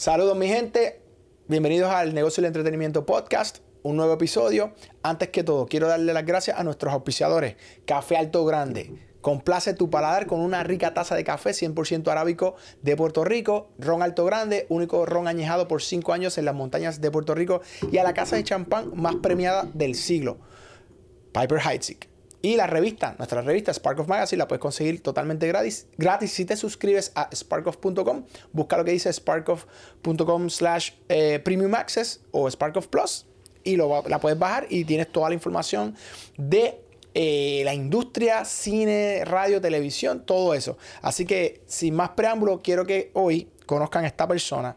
Saludos mi gente, bienvenidos al Negocio del Entretenimiento Podcast, un nuevo episodio. Antes que todo, quiero darle las gracias a nuestros auspiciadores, Café Alto Grande. Complace tu paladar con una rica taza de café 100% arábico de Puerto Rico, ron Alto Grande, único ron añejado por 5 años en las montañas de Puerto Rico y a la casa de champán más premiada del siglo, Piper Heidsieck. Y la revista, nuestra revista Spark of Magazine, la puedes conseguir totalmente gratis. Gratis si te suscribes a sparkoff.com. Busca lo que dice sparkoff.com slash eh, premium access o Sparkoff Plus. Y lo, la puedes bajar y tienes toda la información de eh, la industria, cine, radio, televisión, todo eso. Así que sin más preámbulo, quiero que hoy conozcan a esta persona.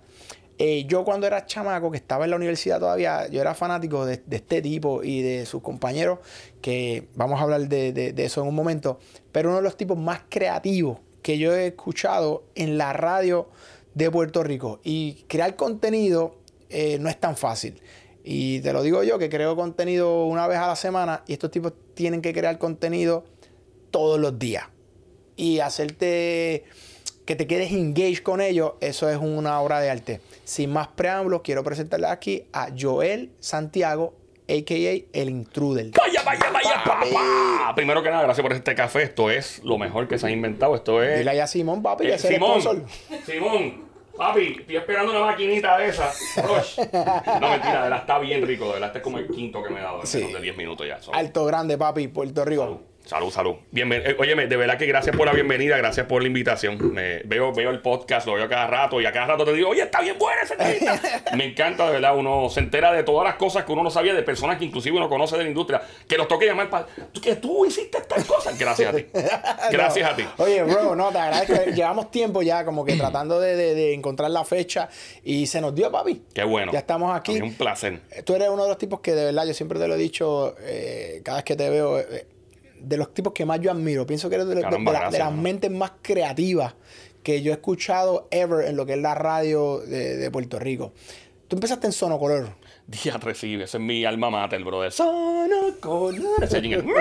Eh, yo cuando era chamaco, que estaba en la universidad todavía, yo era fanático de, este tipo y de sus compañeros, que vamos a hablar de, eso en un momento, pero uno de los tipos más creativos que yo he escuchado en la radio de Puerto Rico. Y crear contenido eh, no es tan fácil. Y te lo digo yo, que creo contenido una vez a la semana y estos tipos tienen que crear contenido todos los días. Y hacerte que te quedes engaged con ellos, eso es una obra de arte. Sin más preámbulos, quiero presentarle aquí a Joel Santiago, a.k.a. El Intruder. ¡Vaya, vaya, vaya, papá! Primero que nada, gracias por este café. Esto es lo mejor que se ha inventado. Esto es... Dile a Simón, papi, eh, Simón, Simón, papi, estoy esperando una maquinita de esa. no, mentira, de verdad está bien rico. De verdad, este es como el quinto que me he dado. Sí. De 10 minutos ya. Alto grande, papi, Puerto Rico. Salud, salud. Bienven eh, óyeme, de verdad que gracias por la bienvenida, gracias por la invitación. Me, veo, veo el podcast, lo veo cada rato y a cada rato te digo, oye, está bien buena esa entrevista. Me encanta, de verdad, uno se entera de todas las cosas que uno no sabía, de personas que inclusive uno conoce de la industria, que nos toque llamar para que tú hiciste estas cosas. Gracias a ti. Gracias a ti. Oye, bro, no, te agradezco. Llevamos tiempo ya como que tratando de, encontrar la fecha y se nos dio, papi. Qué bueno. Ya estamos aquí. Es un placer. Tú eres uno de los tipos que de verdad, yo siempre te lo he dicho, eh, cada vez que te veo... Eh, de los tipos que más yo admiro. Pienso que eres de, las mentes más creativas que yo he escuchado ever en lo que es la radio de, Puerto Rico. Tú empezaste en Sonocolor. Día recibe, ese es mi alma mater, brother. Sonocolor.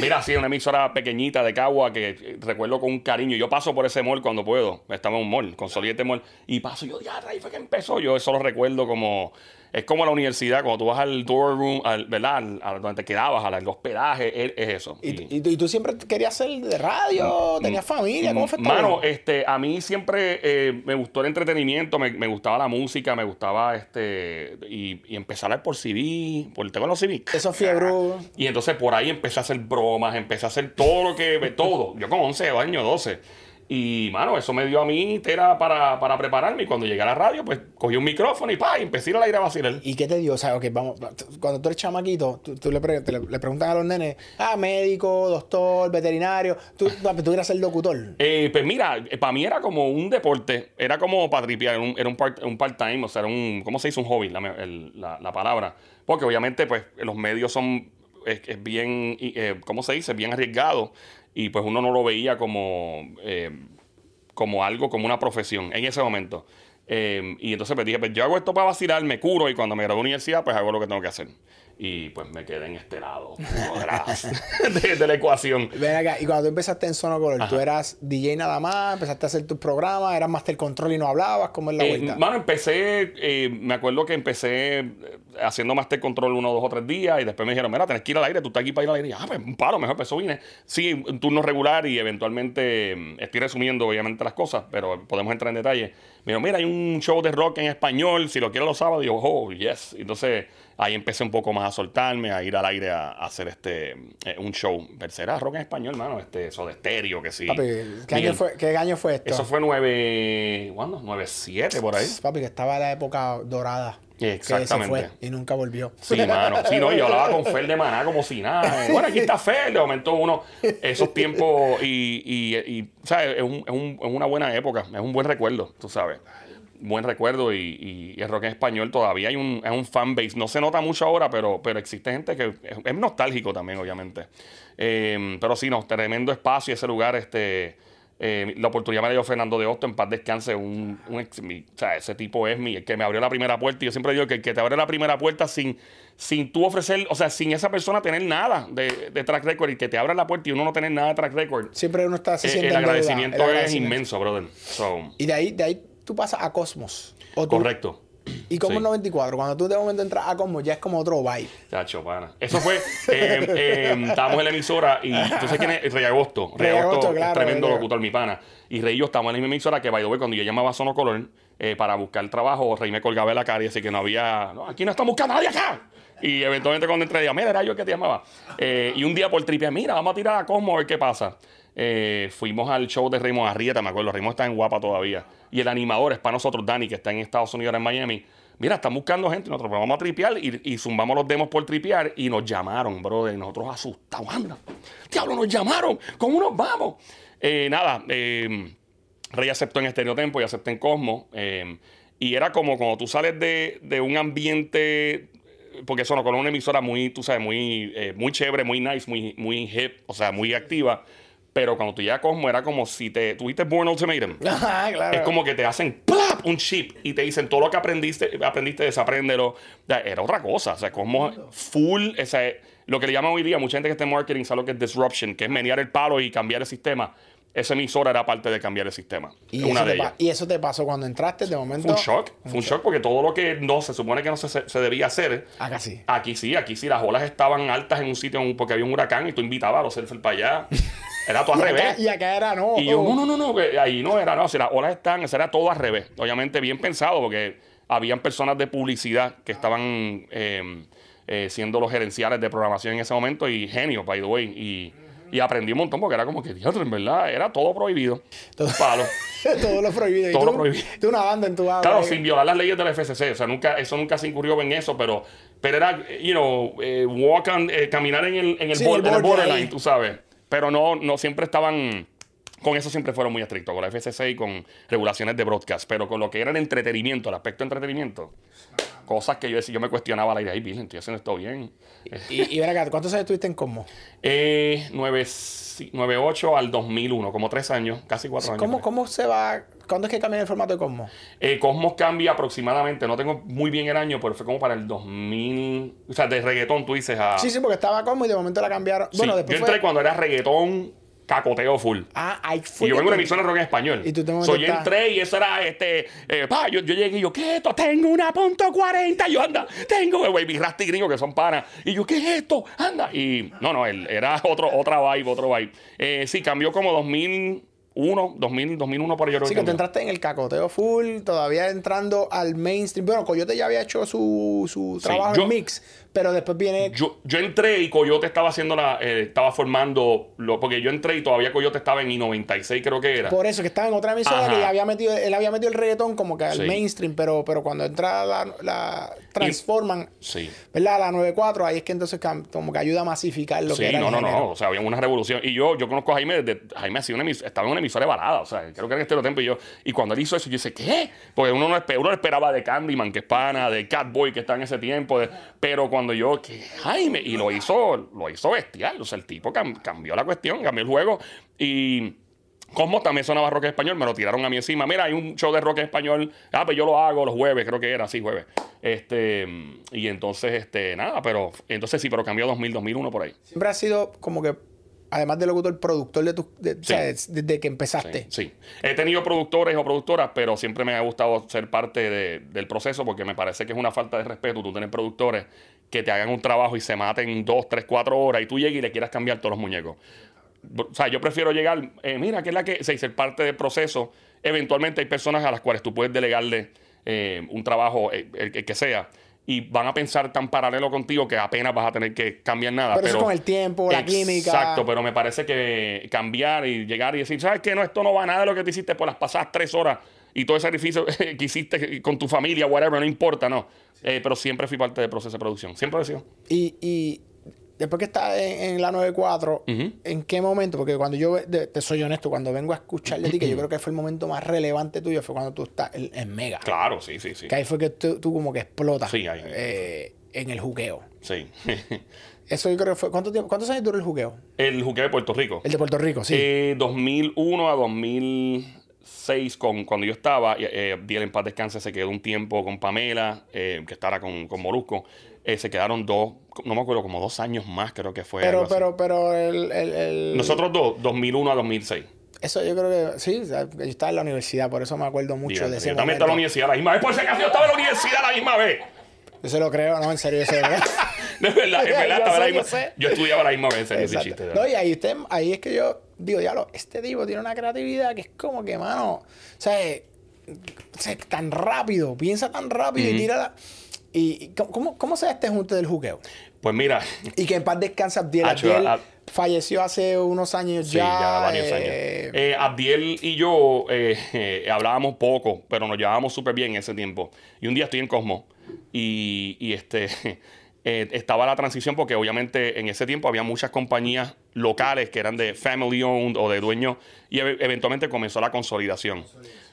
Mira, sí, una emisora pequeñita de Cagua que recuerdo con un cariño. Yo paso por ese mall cuando puedo. Estaba en un mall, con Soliete Mall. Y paso, yo, ya, ahí fue que empezó. Yo eso lo recuerdo como es como la universidad, cuando tú vas al door room, al, ¿verdad? Al, donde te quedabas, al, hospedaje, es, eso. ¿Y, y, tú siempre querías ser de radio? Mm, ¿Tenías mm, familia? ¿Cómo fue todo? Mano, este, a mí siempre eh, me gustó el entretenimiento, me, me, gustaba la música, me gustaba este. Y, y empezar a por CD, por tengo los CD. Eso fiebre. Y entonces por ahí empecé a hacer bromas, empecé a hacer todo lo que. todo. Yo con 11 años, 12. Y, mano, eso me dio a mí tela para, para prepararme. Y cuando llegué a la radio, pues cogí un micrófono y pa, y empecé a ir al aire a vacilar. ¿Y qué te dio? O sea, vamos, cuando tú eres chamaquito, tú, le, le, preguntas a los nenes, ah, médico, doctor, veterinario, tú, tú quieres ser locutor. Eh, pues mira, eh, para mí era como un deporte, era como para tripear, era un, un part-time, o sea, era un, ¿cómo se dice? Un hobby, la, la, palabra. Porque obviamente, pues, los medios son, es, bien, eh, ¿cómo se dice? Bien arriesgado y pues uno no lo veía como, eh, como algo, como una profesión en ese momento. Eh, y entonces pues dije, pues yo hago esto para vacilar, me curo y cuando me gradué de universidad, pues hago lo que tengo que hacer y pues me quedé en este lado de, de, la ecuación. Ven acá, y cuando tú empezaste en Sonocolor, ¿tú eras DJ nada más? ¿Empezaste a hacer tus programas? ¿Eras Master Control y no hablabas? ¿Cómo es la eh, vuelta? Bueno, empecé, eh, me acuerdo que empecé eh, haciendo Master Control uno, dos o tres días y después me dijeron, mira, tenés que ir al aire, tú estás aquí para ir al aire. Y, ah, pues un paro, mejor pues vine. Sí, un turno regular y eventualmente mm, estoy resumiendo obviamente las cosas, pero podemos entrar en detalle. Me dijo, mira, hay un show de rock en español, si lo quieres los sábados. Y yo, oh, yes. Entonces ahí empecé un poco más a soltarme, a ir al aire a, hacer este eh, un show. Será rock en español, hermano, este, eso de estéreo, que sí. Papi, ¿qué, año fue, ¿qué año fue esto? Eso fue 9, ¿cuándo? 9-7 por ahí. Papi, que estaba en la época dorada. Exactamente. fue y nunca volvió. Sí, mano. Sí, no, yo hablaba con Fer de Maná como si nada. Bueno, aquí está Fer. De momento uno, esos tiempos y, y, y ¿sabes? Es, un, es, un, es, una buena época. Es un buen recuerdo, tú sabes buen recuerdo y, y, el rock en español todavía hay un, es un fanbase. No se nota mucho ahora, pero, pero existe gente que es, nostálgico también, obviamente. Eh, pero sí, no, tremendo espacio ese lugar. este eh, La oportunidad me dio Fernando de Hosto, en paz descanse. Un, un o sea, ese tipo es mi, el que me abrió la primera puerta. Y yo siempre digo que el que te abre la primera puerta sin, sin tú ofrecer, o sea, sin esa persona tener nada de, de track record y que te abra la puerta y uno no tener nnada de track record. Siempre uno está se eh, el, agradecimiento el, agradecimiento es inmenso, brother. y de ahí, de ahí tú pasas a Cosmos. O tú- Correcto. Y Cosmos Sí. 94, cuando tú de momento entras a Cosmos, ya es como otro vibe. Chacho, pana. Eso fue. eh, eh, estábamos en la emisora y tú sabes quién es Rey Agosto. Rey, Rey Agosto, claro, tremendo locutor, mi pana. Y Rey y yo estábamos en la misma emisora que, by the way, cuando yo llamaba a Sonocolor eh, para buscar trabajo, Rey me colgaba en la cara y así que no había. No, aquí no estamos buscando a nadie acá. Y eventualmente cuando entré, dije, mira, era yo el que te llamaba. Eh, y un día por tripe, mira, vamos a tirar a Cosmo a ver qué pasa. Eh, fuimos al show de Raymond Arrieta, me acuerdo. Raymond está en Guapa todavía. Y el animador es para nosotros, Dani, que está en Estados Unidos, en Miami. Mira, están buscando gente. Nosotros vamos a tripear y, y zumbamos los demos por tripear. Y nos llamaron, brother. Nosotros asustados. Anda, diablo, nos llamaron. ¿Cómo nos vamos? Eh, nada, eh, Rey aceptó en Estereotempo y acepté en Cosmo. y era como cuando tú sales de, un ambiente. Porque eso no, con una emisora muy, tú sabes, muy, muy chévere, muy nice, muy, muy hip, o sea, muy activa. Pero cuando tú llegas a Cosmo era como si te. ¿Tuviste Born Ultimatum? Ajá, claro. Es como que te hacen ¡plap! un chip y te dicen todo lo que aprendiste, aprendiste, desapréndelo. Era otra cosa. O sea, como full. O sea, lo que le llaman hoy día, mucha gente que está en marketing sabe lo que es disruption, que es menear el palo y cambiar el sistema. Esa emisora era parte de cambiar el sistema. Y, una eso de te ellas. y eso te pasó cuando entraste, de momento. Fue un shock. Fue un shock porque todo lo que no se supone que no se, se debía hacer. Acá sí. Aquí sí, aquí sí, las olas estaban altas en un sitio porque había un huracán y tú invitabas a los surfers para allá. Era todo al Y revés. acá, y acá era no. Y yo, no, no, no, no, que ahí no era, no, si las olas están, eso era todo al revés. Obviamente bien pensado porque habían personas de publicidad que estaban eh, eh, siendo los gerenciales de programación en ese momento y genios, by the way. Y, y aprendí un montón porque era como que, diablo, en verdad, era todo prohibido. Todo- Palo. todo lo prohibido. Todo tú- lo prohibido. Tú una banda en tu agua. Claro, eh. sin violar las leyes del FCC. O sea, nunca, eso nunca se incurrió en eso, pero, pero era, you know, eh, walk on, eh, caminar en el, en el, Sí, bor- el en el borderline, ahí. tú sabes. Pero no, no siempre estaban. Con eso siempre fueron muy estrictos, con la FCC y con regulaciones de broadcast. Pero con lo que era el entretenimiento, el aspecto de entretenimiento, cosas que yo decía, yo me cuestionaba al aire, ay, Virgen, estoy haciendo esto bien. Y, y ven acá, ¿cuántos años estuviste en Cosmos? Eh, 98 al 2001, como tres años, casi cuatro años. ¿Cómo, ¿Cómo se va? ¿Cuándo es que cambia el formato de Cosmos? Eh, Cosmos cambia aproximadamente, no tengo muy bien el año, pero fue como para el 2000. O sea, de reggaetón tú dices a. Sí, sí, porque estaba Cosmos y de momento la cambiaron. Ah. Sí, Bueno, yo después entré fue... cuando era reggaetón cacoteo full. Ah, ahí fue. Y yo vengo de una emisora de rock en español. Y tú te So, yo entré y eso era este. eh, pa, yo, yo llegué y yo, ¿qué es esto? Tengo una punto 40. Yo anda, tengo, güey, mis Rasty gringos que son panas. Y yo, ¿qué es esto? Anda. Y no, no, él era otro, otra vibe, otro vibe. Eh, sí, cambió como 2001, 2000, 2001 por ahí yo creo Sí, que cambió. entraste en el cacoteo full, todavía entrando al mainstream. Bueno, Coyote ya había hecho su, su Sí, trabajo yo- en mix, pero después viene. Yo, yo entré y Coyote estaba haciendo la. eh, estaba formando. Lo, porque yo entré y todavía Coyote estaba en I-96, creo que era. Por eso que estaba en otra emisora Ajá. que había metido, él había metido el reggaetón como que al Sí. mainstream, pero, pero cuando entra la, la transforman, Sí. ¿verdad? La 94, ahí es que entonces como que ayuda a masificar lo Sí, que era no, el no, género. no. O sea, había una revolución. Y yo, yo conozco a Jaime desde. Jaime hacía una emis- estaba en una emisora de balada. O sea, creo que era en Estereotempo. Y yo. Y cuando él hizo eso, yo dije, ¿qué? Porque uno no, uno esperaba de Candyman, que es pana, de Catboy, que está en ese tiempo. de- pero cuando yo, ¿qué? Jaime. Y lo hizo, lo hizo bestial. O sea, el tipo cam- cambió la cuestión, cambió el juego. Y. Cosmo también sonaba rock español, me lo tiraron a mí encima. Mira, hay un show de rock español. Ah, pues yo lo hago los jueves, creo que era así, jueves. Este, y entonces, este, nada, pero entonces sí, pero cambió 2000, 2001 por ahí. Siempre has sido como que, además de locutor, productor de tus. de- o sea, desde que empezaste. Sí, sí. He tenido productores o productoras, pero siempre me ha gustado ser parte de- del proceso porque me parece que es una falta de respeto tú tener productores que te hagan un trabajo y se maten dos, tres, cuatro horas y tú llegues y le quieras cambiar todos los muñecos. O sea, yo prefiero llegar, eh, mira, que es la que se ser parte del proceso. Eventualmente hay personas a las cuales tú puedes delegarle eh, un trabajo, eh, el, el que sea, y van a pensar tan paralelo contigo que apenas vas a tener que cambiar nada. Pero eso con el tiempo, la química. Exacto, pero me parece que cambiar y llegar y decir, ¿sabes qué? No, esto no va nada de lo que te hiciste por las pasadas tres horas y todo el sacrificio que hiciste con tu familia, whatever, no importa, no. Eh, pero siempre fui parte del proceso de producción. Siempre lo he sido. Y, y después que estás en, en la 94, Ujú. ¿en qué momento? Porque cuando yo, de- te soy honesto, cuando vengo a escuchar de ti, que yo creo que fue el momento más relevante tuyo, fue cuando tú estás en, en Mega. Claro, sí, sí, sí. Que ahí fue que tú, tú como que explotas Sí, ahí. eh, en el juqueo. Sí. Eso yo creo que fue. ¿cuánto tiempo- ¿Cuántos años duró el juqueo? el juqueo de Puerto Rico. El de Puerto Rico, sí. Eh, 2001 a 2006, con, cuando yo estaba, eh, Diel en paz descanse, se quedó un tiempo con Pamela, eh, que estaba con, con Molusco. Eh, se quedaron dos, no me acuerdo, como dos años más creo que fue. pero, pero, pero el, el- el- Nosotros dos, 2001 a 2006. Eso yo creo que sí, yo estaba en la universidad, por eso me acuerdo mucho de ese yo también estaba en la universidad la misma vez. Por si acaso yo estaba en la universidad la misma vez. Yo se lo creo, no, en serio, yo se lo creo. De verdad, en verdad, Yo la sé, yo misma sé. Yo estudiaba la misma vez, en serio, ese chiste. No, y ahí, usted, ahí es que yo digo, diablo, este tipo tiene una creatividad que es como que, mano, o sea, o sea, tan rápido, piensa tan rápido y tira la... Y, ¿cómo- ¿cómo, ¿Cómo se da este junte del juqueo? Pues mira, Y que en paz descansa Abdiel. Abdiel a- falleció hace unos años Sí, ya. ya, varios años. eh, Eh, Abdiel y yo eh, hablábamos poco, pero nos llevábamos súper bien en ese tiempo. Y un día estoy en Cosmo y, y, este, estaba la transición porque obviamente en ese tiempo había muchas compañías locales que eran de family owned o de dueños y eventualmente comenzó la consolidación.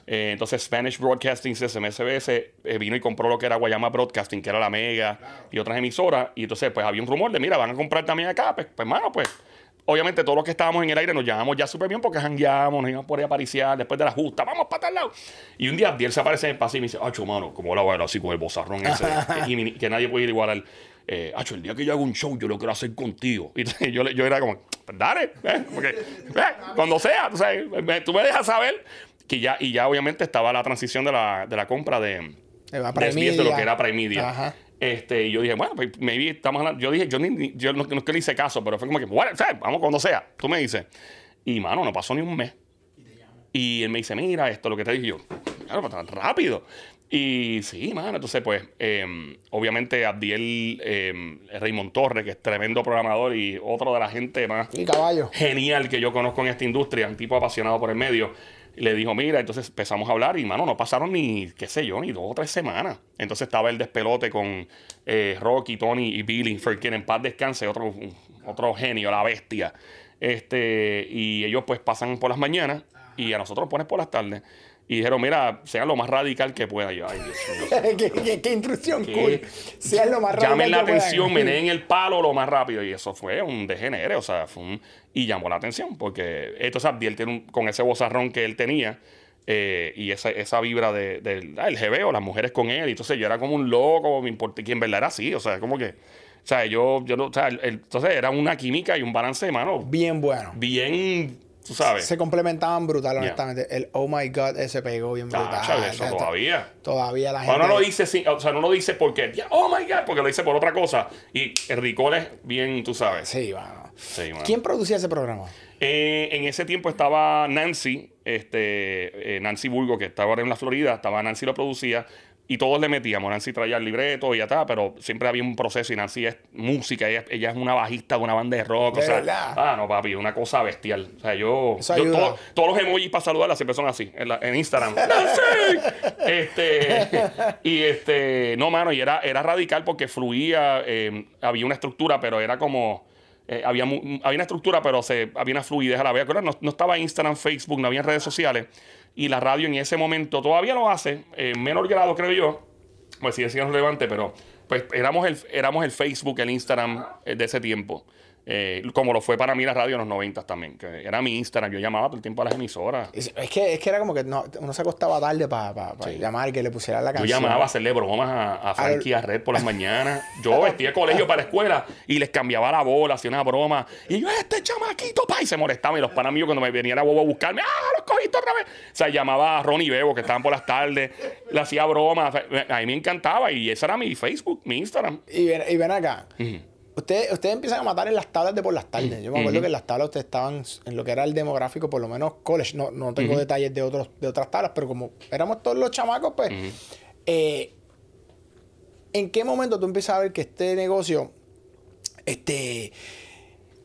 Eh, entonces Spanish Broadcasting System, SBS, eh, vino y compró lo que era Guayama Broadcasting, que era la Mega y otras emisoras. Y entonces pues había un rumor de, mira, van a comprar también acá. Pues, pues mano, pues obviamente todos los que estábamos en el aire nos llevamos ya súper bien porque jangueamos, nos íbamos por ahí a pariciar después de la justa, vamos para tal lado. Y un día Abdiel se aparece en el pasillo y me dice, Acho, mano, como la voy a hablar así con el bozarrón ese, mi- que nadie puede ir igual al... Eh, Acho, el día que yo haga un show, yo lo quiero hacer contigo. Y yo, yo era como, dale, eh, porque, eh, cuando sea, tú, sabes, me- tú me dejas saber que ya, y ya obviamente estaba la transición de la, de la compra de, De de Prime SBS, de lo que era Prime Media. Ajá. Este, y yo dije, bueno, pues maybe estamos hablando. Yo dije, yo, ni, yo no, no es que le hice caso, pero fue como que, bueno, vamos cuando sea. Tú me dices. Y mano, no pasó ni un mes. Y él me dice, mira, esto lo que te dije yo. Claro, tan rápido. Y sí, mano, entonces pues, eh, obviamente Abdiel eh, Raymond Torres, que es tremendo programador y otro de la gente más Y caballo. genial que yo conozco en esta industria, un tipo apasionado por el medio. Le dijo, mira, entonces empezamos a hablar y, mano, no pasaron ni, qué sé yo, ni dos o tres semanas. Entonces estaba el despelote con eh, Rocky, Tony y Billy, for quien en paz descanse, otro, otro genio, la bestia. Este, y ellos pues pasan por las mañanas y a nosotros pones por las tardes. Y dijeron, mira, sean lo más radical que pueda. Y yo, ay, Dios mío. ¿Qué, qué, ¿Qué? cool. Sean lo más rápido Llamen la que puedan. atención, meneen el palo lo más rápido. Y eso fue un degenere, o sea, fue un... Y llamó la atención, porque entonces Abdiel tiene un- con ese bozarrón que él tenía eh, y esa, esa vibra de, del ah, el jebeo, las mujeres con él. Y entonces yo era como un loco, me importa, que en verdad era así, o sea, como que... O sea, yo, yo no, o sea, el- el- entonces era una química y un balance de mano Bien bueno. bien, tú sabes. Se complementaban brutal, Yeah. honestamente. El Oh My God ese pegó bien brutal. Eso Esto- todavía. Todavía la gente. Pero no lo dice, sin- o sea, no lo dice porque, oh my God, porque lo dice por otra cosa. Y el Ricol es bien, tú sabes. Sí, mano. Sí, mano. ¿Quién producía ese programa? Eh, en ese tiempo estaba Nancy, este, eh, Nancy Burgo, que estaba ahora en la Florida, estaba Nancy lo producía y todos le metíamos. Nancy traía el libreto y ya está, pero siempre había un proceso y Nancy es música, ella, ella es una bajista de una banda de rock. ¿De o sea, verdad? ah, no, papi, una cosa bestial. O sea, yo, todo- todos los emojis para saludarla siempre son así, en, la- en Instagram. ¡Nancy! este, y este, no, mano, y era, era radical porque fluía, eh, había una estructura, pero era como. eh, había, había una estructura, pero se, había una fluidez a la vez. No, no estaba Instagram, Facebook, no había redes sociales. Y la radio en ese momento todavía lo hace, en menor grado, creo yo. Pues sigue siendo relevante, pero pues éramos el, éramos el Facebook, el Instagram eh, de ese tiempo. Eh, como lo fue para mí la radio en los 90 también, que era mi Instagram. Yo llamaba todo el tiempo a las emisoras. Es, es que, es que era como que no, uno se acostaba tarde para llamar y que le pusieran la Yo canción. llamaba a hacerle bromas a, a Frankie a Red por las mañanas. Yo vestía de colegio para la escuela y les cambiaba la bola, hacía una broma. Y yo, este chamaquito, pa, y se molestaba. Y los panas míos cuando me venían a bobo a buscarme, ¡ah, los cogiste otra vez! O sea, llamaba a Ronnie y Bebo, que estaban por las tardes, le hacía bromas. A mí me encantaba y ese era mi Facebook, mi Instagram. Y ven, y ven acá. Ustedes, ustedes empiezan a matar en las tablas de por las tardes. Yo me acuerdo que en las tablas ustedes estaban en lo que era el demográfico, por lo menos college. No, no tengo detalles de, otros, de otras tablas, pero como éramos todos los chamacos, pues. eh, ¿En qué momento tú empiezas a ver que este negocio este,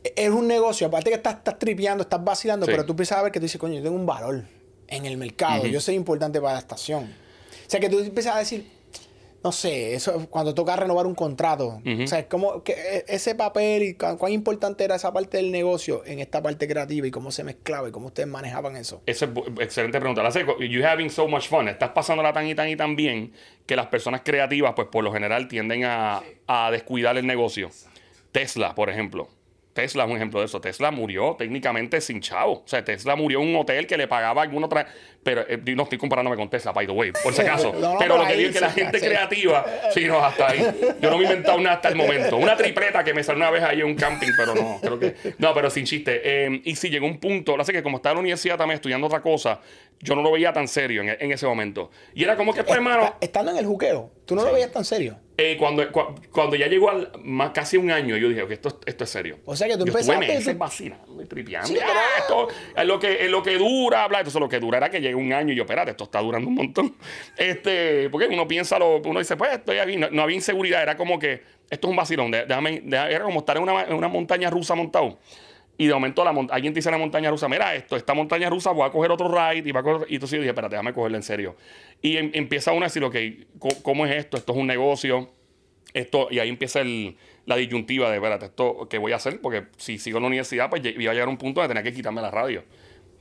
es un negocio? Aparte que estás, estás tripeando, estás vacilando, Sí. pero tú empiezas a ver que tú dices, coño, yo tengo un valor en el mercado. Yo soy importante para la estación. O sea, que tú empiezas a decir, no sé, eso cuando toca renovar un contrato. O sea, como que e- ese papel y cuán, cuán importante era esa parte del negocio en esta parte creativa y cómo se mezclaba y cómo ustedes manejaban eso. Esa es excelente pregunta. La sé, you having so much fun. Estás pasándola tan y tan y tan bien que las personas creativas, pues por lo general, tienden a, a descuidar el negocio. Tesla, por ejemplo. Tesla es un ejemplo de eso. Tesla murió técnicamente sin chavo. O sea, Tesla murió en un hotel que le pagaba alguna otra. Pero eh, no estoy comparándome con Tesla, by the way, por si acaso. No, pero lo que digo es que la gente creativa, sí, no, hasta ahí. Yo no me he inventado nada hasta el momento. Una tripleta que me salió una vez ahí en un camping, pero no, creo que. No, pero sin chiste. Eh, y sí, llegó un punto, lo sé que como estaba en la universidad también estudiando otra cosa, yo no lo veía tan serio en, en ese momento. Y era como que, pues, hermano. Está- Estando en el juqueo, tú no lo veías tan serio. Eh, cuando, cua- cuando ya llegó al más, casi un año, yo dije, ok, esto, esto es serio. O sea que tú yo empezaste Estuve meses vacilando y tripeando. Sí, ah, esto es lo que, es lo que dura, bla. Entonces, lo que dura era que llegue un año y yo, espérate, esto está durando un montón. Este, porque uno piensa, lo, uno dice, pues estoy aquí. No, no había inseguridad, era como que esto es un vacilón. déjame- era como estar en una, en una montaña rusa montado. Y de momento la alguien te dice en la montaña rusa, mira esto, esta montaña rusa voy a coger otro ride y va a coger... Y entonces yo dije, espérate, déjame cogerla en serio. Y em- empieza uno a decir, ok, ¿cómo es esto? Esto es un negocio. Esto, y ahí empieza el- la disyuntiva de, espérate, ¿esto qué voy a hacer? Porque si sigo en la universidad, pues iba a llegar a un punto de tener que quitarme la radio.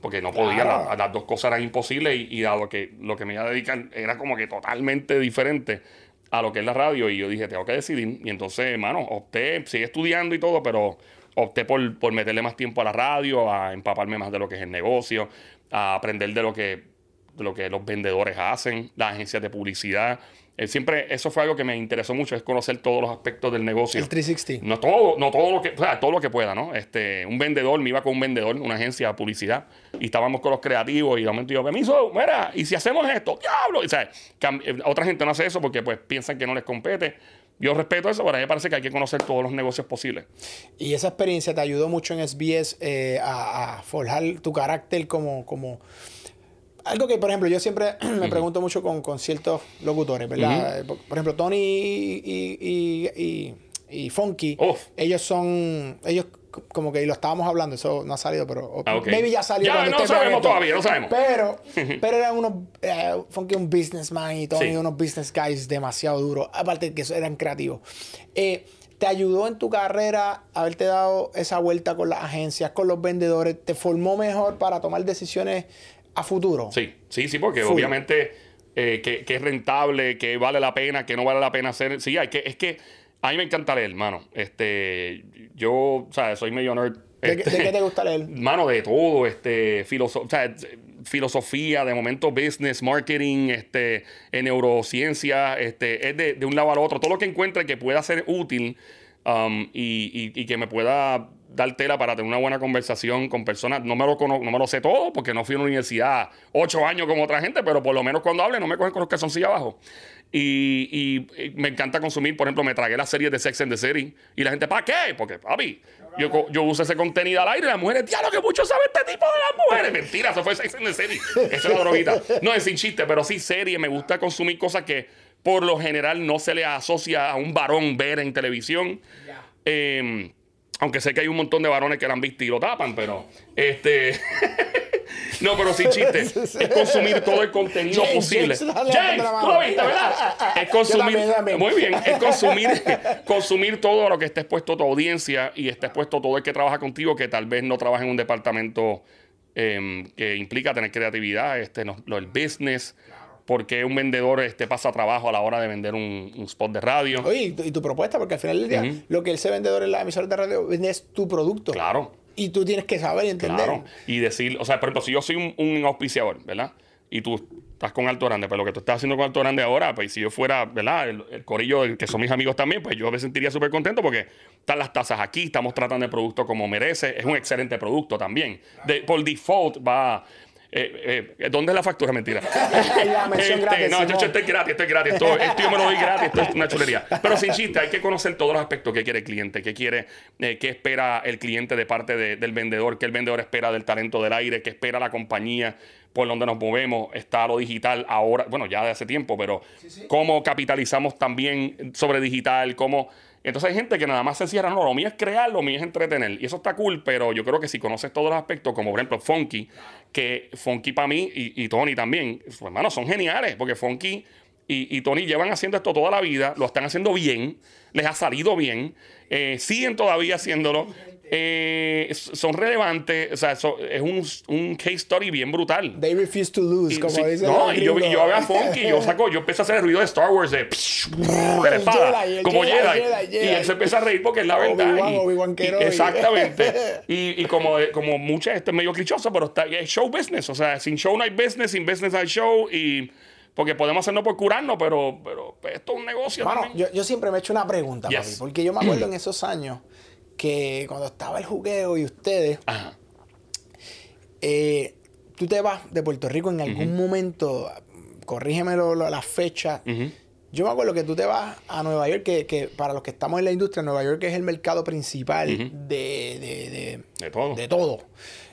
Porque no podía, la- las dos cosas eran imposibles y, y dado que lo que me iba a dedicar era como que totalmente diferente a lo que es la radio y yo dije, tengo que decidir. Y entonces, hermano, opté, sigue estudiando y todo, pero opté por, por meterle más tiempo a la radio, a empaparme más de lo que es el negocio, a aprender de lo que, de lo que los vendedores hacen, las agencias de publicidad. Eh, siempre eso fue algo que me interesó mucho, es conocer todos los aspectos del negocio. El 360. No todo, no todo lo que, o sea, todo lo que pueda, ¿no? Este, un vendedor, me iba con un vendedor, una agencia de publicidad, y estábamos con los creativos, y de momento yo, permiso, mira, y si hacemos esto, diablo, y, o sea, cam- eh, otra gente no hace eso porque pues piensan que no les compete. Yo respeto eso, pero a mí me parece que hay que conocer todos los negocios posibles. Y esa experiencia te ayudó mucho en SBS eh, a, a forjar tu carácter como, como... Algo que, por ejemplo, yo siempre me pregunto mucho con, con ciertos locutores, ¿verdad? Eh, por, por ejemplo, Tony y, y, y, y- Funky, ellos son... Ellos como que y lo estábamos hablando, eso no ha salido, pero Ah, maybe ya salió. Ya, no sabemos todavía, no sabemos. Pero, pero eran unos... eh, Funky un businessman y Tony Sí. unos business guys demasiado duros. Aparte de que eran creativos. Eh, ¿Te ayudó en tu carrera haberte dado esa vuelta con las agencias, con los vendedores? ¿Te formó mejor para tomar decisiones a futuro? Sí, sí, sí, porque Full. obviamente eh, que, que es rentable, que vale la pena, que no vale la pena hacer. Sí, hay que, es que a mí me encanta leer, hermano. Este, yo, o sea, soy medio nerd. ¿De, qué- Este, de qué te gusta leer? Mano, de todo, este, filoso- o sea, filosofía, de momento business, marketing, este, eh, neurociencia, este, es de, de un lado al otro. Todo lo que encuentre que pueda ser útil um, y, y- y que me pueda dar tela para tener una buena conversación con personas. No me lo, no me lo sé todo porque no fui a una universidad ocho años como otra gente, pero por lo menos cuando hable no me cogen con los calzoncillos abajo. Y, y- y me encanta consumir, por ejemplo, me tragué las series de Sex and the City y la gente, ¿para qué? Porque, papi, yo, yo uso ese contenido al aire y las mujeres, diablo, que mucho sabe este tipo de las mujeres. Mentira, eso fue Sex and the City. Eso es la droguita. No, es sin chiste, pero sí serie. Me gusta consumir cosas que por lo general no se le asocia a un varón ver en televisión. Eh, aunque sé que hay un montón de varones que la han visto y lo tapan, pero este. no, pero sin chiste. Es consumir todo el contenido James, posible. James, dale, dale la tú lo viste, ¿verdad? Es consumir. Muy bien. Es consumir, consumir todo lo que esté expuesto a tu audiencia y esté expuesto todo el que trabaja contigo que tal vez no trabaja en un departamento em, que implica tener creatividad, este, no- lo del business. Porque un vendedor este, pasa trabajo a la hora de vender un, un spot de radio. Oye, y tu, y tu propuesta, porque al final del día, lo que ese vendedor en la emisora de radio vende es tu producto. Claro. Y tú tienes que saber y entender. Claro. Y decir, o sea, por ejemplo, si yo soy un, un auspiciador, ¿verdad? Y tú estás con Alto Grande, pero lo que tú estás haciendo con Alto Grande ahora, pues si yo fuera, ¿verdad? El, el corillo, que son mis amigos también, pues yo me sentiría súper contento porque están las tazas aquí, estamos tratando el producto como merece, es un excelente producto también. De, por default va... Eh, eh, ¿Dónde es la factura? Mentira. La mención gratis, No, yo, yo estoy gratis, estoy gratis. Esto, esto yo me lo doy gratis, esto es una chulería. Pero sin chiste, hay que conocer todos los aspectos que quiere el cliente, qué quiere, eh, qué espera el cliente de parte de- del vendedor, qué el vendedor espera del talento del aire, qué espera la compañía, por donde nos movemos. Está lo digital ahora, bueno, ya de hace tiempo, pero cómo capitalizamos también sobre digital, cómo. Entonces hay gente que nada más se cierra, no, lo mío es crear, lo mío es entretener. Y eso está cool, pero yo creo que si conoces todos los aspectos, como por ejemplo Funky, que Funky para mí y, y Tony también, pues, hermano, son geniales, porque Funky y, y Tony llevan haciendo esto toda la vida, lo están haciendo bien, les ha salido bien, eh, siguen todavía haciéndolo. eh, son relevantes. O sea, so- es un, un case story bien brutal. They refuse to lose, Y- como sí, dice no, y yo, y yo hago funky, yo saco, yo empiezo a hacer el ruido de Star Wars de, de la espada, Jedi, como Jedi, Jedi, Jedi, Jedi. y él se empieza a reír porque es la verdad. Obi-Wan, y- Obi-Wan y- Kenobi. exactamente. y, y como, como muchas, esto es medio clichoso, pero está, es show business, o sea, sin show no hay business, sin business hay show, y porque podemos hacerlo por curarnos, pero, pero esto es un negocio. También. yo, yo siempre me he hecho una pregunta, Yes. papi, porque yo me acuerdo en esos años que cuando estaba el jugueo y ustedes, Ajá. eh, tú te vas de Puerto Rico en algún momento, corrígeme lo- lo- la fecha. Ujú. Yo me acuerdo que tú te vas a Nueva York, que, que para los que estamos en la industria, Nueva York es el mercado principal de, de, de- De todo. de todo.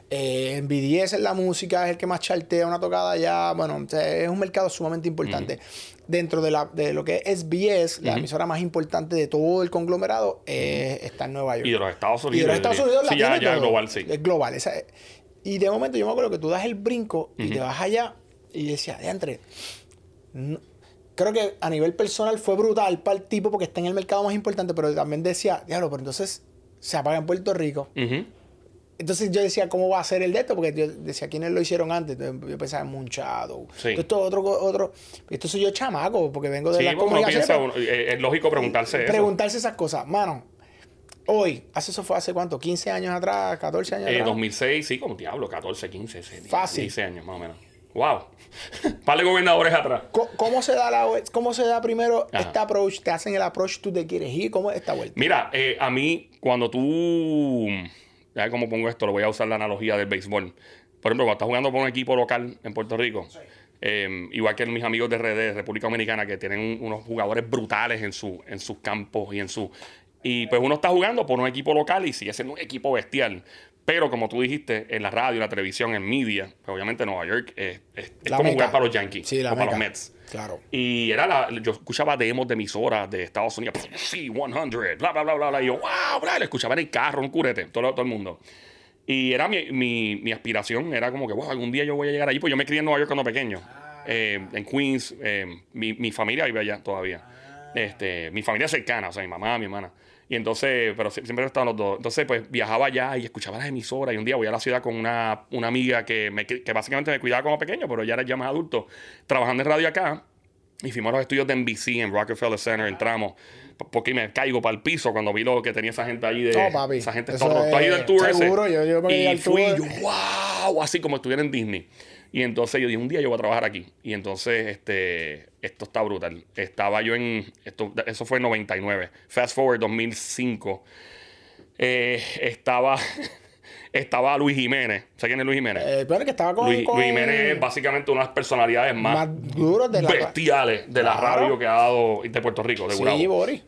Eh, es la música, es el que más chartea una tocada allá. Bueno, o sea, es un mercado sumamente importante. Dentro de, la, de lo que es SBS, la emisora más importante de todo el conglomerado, eh, está en Nueva York. Y de los Estados Y Unidos. de los Estados Unidos la sí, ya, tiene ya todo. global, sí. Es global. esa es- y de momento yo me acuerdo que tú das el brinco y te vas allá y decías, de entre. creo que a nivel personal fue brutal para el tipo porque está en el mercado más importante, pero también decía, diablo, pero entonces se apaga en Puerto Rico. Ujú. Entonces yo decía, ¿cómo va a ser el de esto? Porque yo decía, ¿quiénes lo hicieron antes? Entonces, yo pensaba en Munchado. Sí. Esto otro, otro. Esto soy yo chamaco, porque vengo de Sí, las comunicaciones. piensa, uno- eh, es lógico preguntarse eso. Preguntarse esas cosas. Mano, hoy, hace eso fue hace cuánto, 15 años atrás, 14 años Eh, atrás. 2006, sí, como diablo, 14, 15, ese- Fácil. 16 años más o menos. ¡Wow! De gobernadores atrás. ¿Cómo se da la cómo se da primero Ajá. este approach? ¿Te hacen el approach tú te quieres ir? ¿Cómo es esta vuelta? Mira, eh, a mí, cuando tú. Ya cómo pongo esto, lo voy a usar la analogía del béisbol. Por ejemplo, cuando estás jugando por un equipo local en Puerto Rico, eh, igual que mis amigos de RD, República Dominicana, que tienen un- unos jugadores brutales en, su, en sus campos y en su. Y pues uno está jugando por un equipo local y sigue siendo un equipo bestial. Pero como tú dijiste, en la radio, en la televisión, en media, pues obviamente Nueva York es, es- como meca. jugar para los Yankees Sí, o para los. Mets. Claro. Y era la, yo escuchaba demos de emisoras de Estados Unidos, sí, 100, bla, bla, bla, bla, bla. Y yo, wow, bla, lo escuchaba en el carro, un curete, todo, todo el mundo. Y era mi, mi, mi aspiración, era como que, wow, algún día yo voy a llegar allí, pues yo me crié en Nueva York cuando pequeño, eh, en Queens, eh, mi, mi familia vive allá todavía. Este, mi familia cercana, o sea, mi mamá, mi hermana. Y entonces, pero sie- siempre estaban los dos. Entonces, pues viajaba allá y escuchaba las emisoras. Y un día voy a la ciudad con una, una amiga que, me, que básicamente me cuidaba como pequeño, pero ya era ya más adulto, trabajando en radio acá. Y fuimos a los estudios de NBC en Rockefeller Center, entramos. Porque me caigo para el piso cuando vi lo que tenía esa gente allí. De, No, papi. Esa gente Eso otro. ¿Tú has ido es- al tour ese? seguro, yo- yo me Y al fui, tour. yo, wow, así como estuviera en Disney. Y entonces yo dije, un día yo voy a trabajar aquí. Y entonces, este, esto está brutal. Estaba yo en, esto, eso fue en 99. Fast forward 2005. Eh, estaba, estaba Luis Jiménez. ¿Sabes quién es Luis Jiménez? Eh, que estaba con, Luis, con Luis Jiménez es básicamente una de las personalidades más, más duros de la bestiales de la radio que ha dado de Puerto Rico, de. Sí, Boris.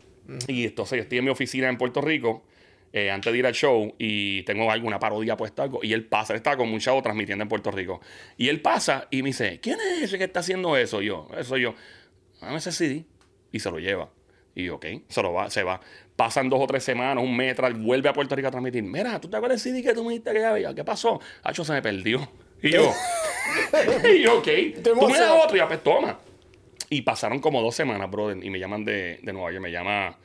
Y entonces yo estoy en mi oficina en Puerto Rico eh, antes de ir al show y tengo alguna parodia puesta algo y él pasa, él estaba con un chavo transmitiendo en Puerto Rico y él pasa y me dice, ¿quién es ese que está haciendo eso? Y yo, eso soy yo, dame ese CD y se lo lleva. Y yo, ok, se lo va, se va. Pasan dos o tres semanas, un mes, vuelve a Puerto Rico a transmitir. Mira, ¿tú te acuerdas del CD que tú me diste que ya veía? ¿Qué pasó? Hacho, se me perdió. Y yo, y yo, ok, tú me das otro y ya, pues toma. Y pasaron como dos semanas, brother, y me llaman de, de Nueva York. Me llama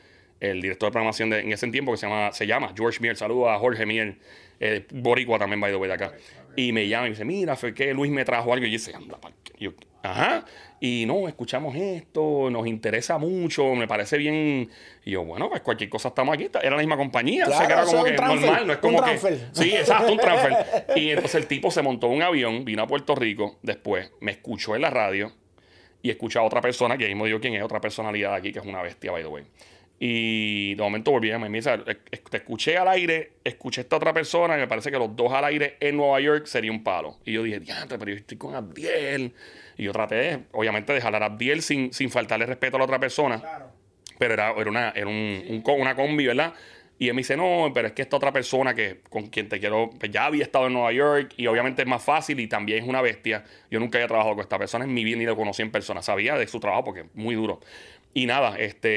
el director de programación de, en ese tiempo que se llama, se llama George Mier. Saludos a Jorge Mier, eh, Boricua también, by the way, de acá. Y me llama y me dice, mira, fue que Luis me trajo algo. Y yo dice, anda, pa'l que-". Y yo, ajá. Y no, escuchamos esto, nos interesa mucho, me parece bien. Y yo, bueno, pues cualquier cosa estamos aquí. Era la misma compañía, o sea que era como que un transfer, normal, no es un como que. transfer. Sí, exacto, un transfer. Y entonces el tipo se montó en un avión, vino a Puerto Rico, después me escuchó en la radio y escuché a otra persona, que ahí mismo digo quién es, otra personalidad aquí, que es una bestia, by the way. Y de momento volví a dice, "Eh, eh, te escuché al aire, escuché a esta otra persona, y me parece que los dos al aire en Nueva York sería un palo. Y yo dije, diantre, pero yo estoy con Abdiel. Y yo traté, obviamente, de jalar a Abdiel sin, sin faltarle respeto a la otra persona. Pero era, era, una, era un, una combi, ¿verdad? Y él me dice, no, pero es que esta otra persona que con quien te quiero, pues ya había estado en Nueva York y obviamente es más fácil y también es una bestia. Yo nunca había trabajado con esta persona en mi vida ni lo conocí en persona. Sabía de su trabajo porque es muy duro. Y nada, este,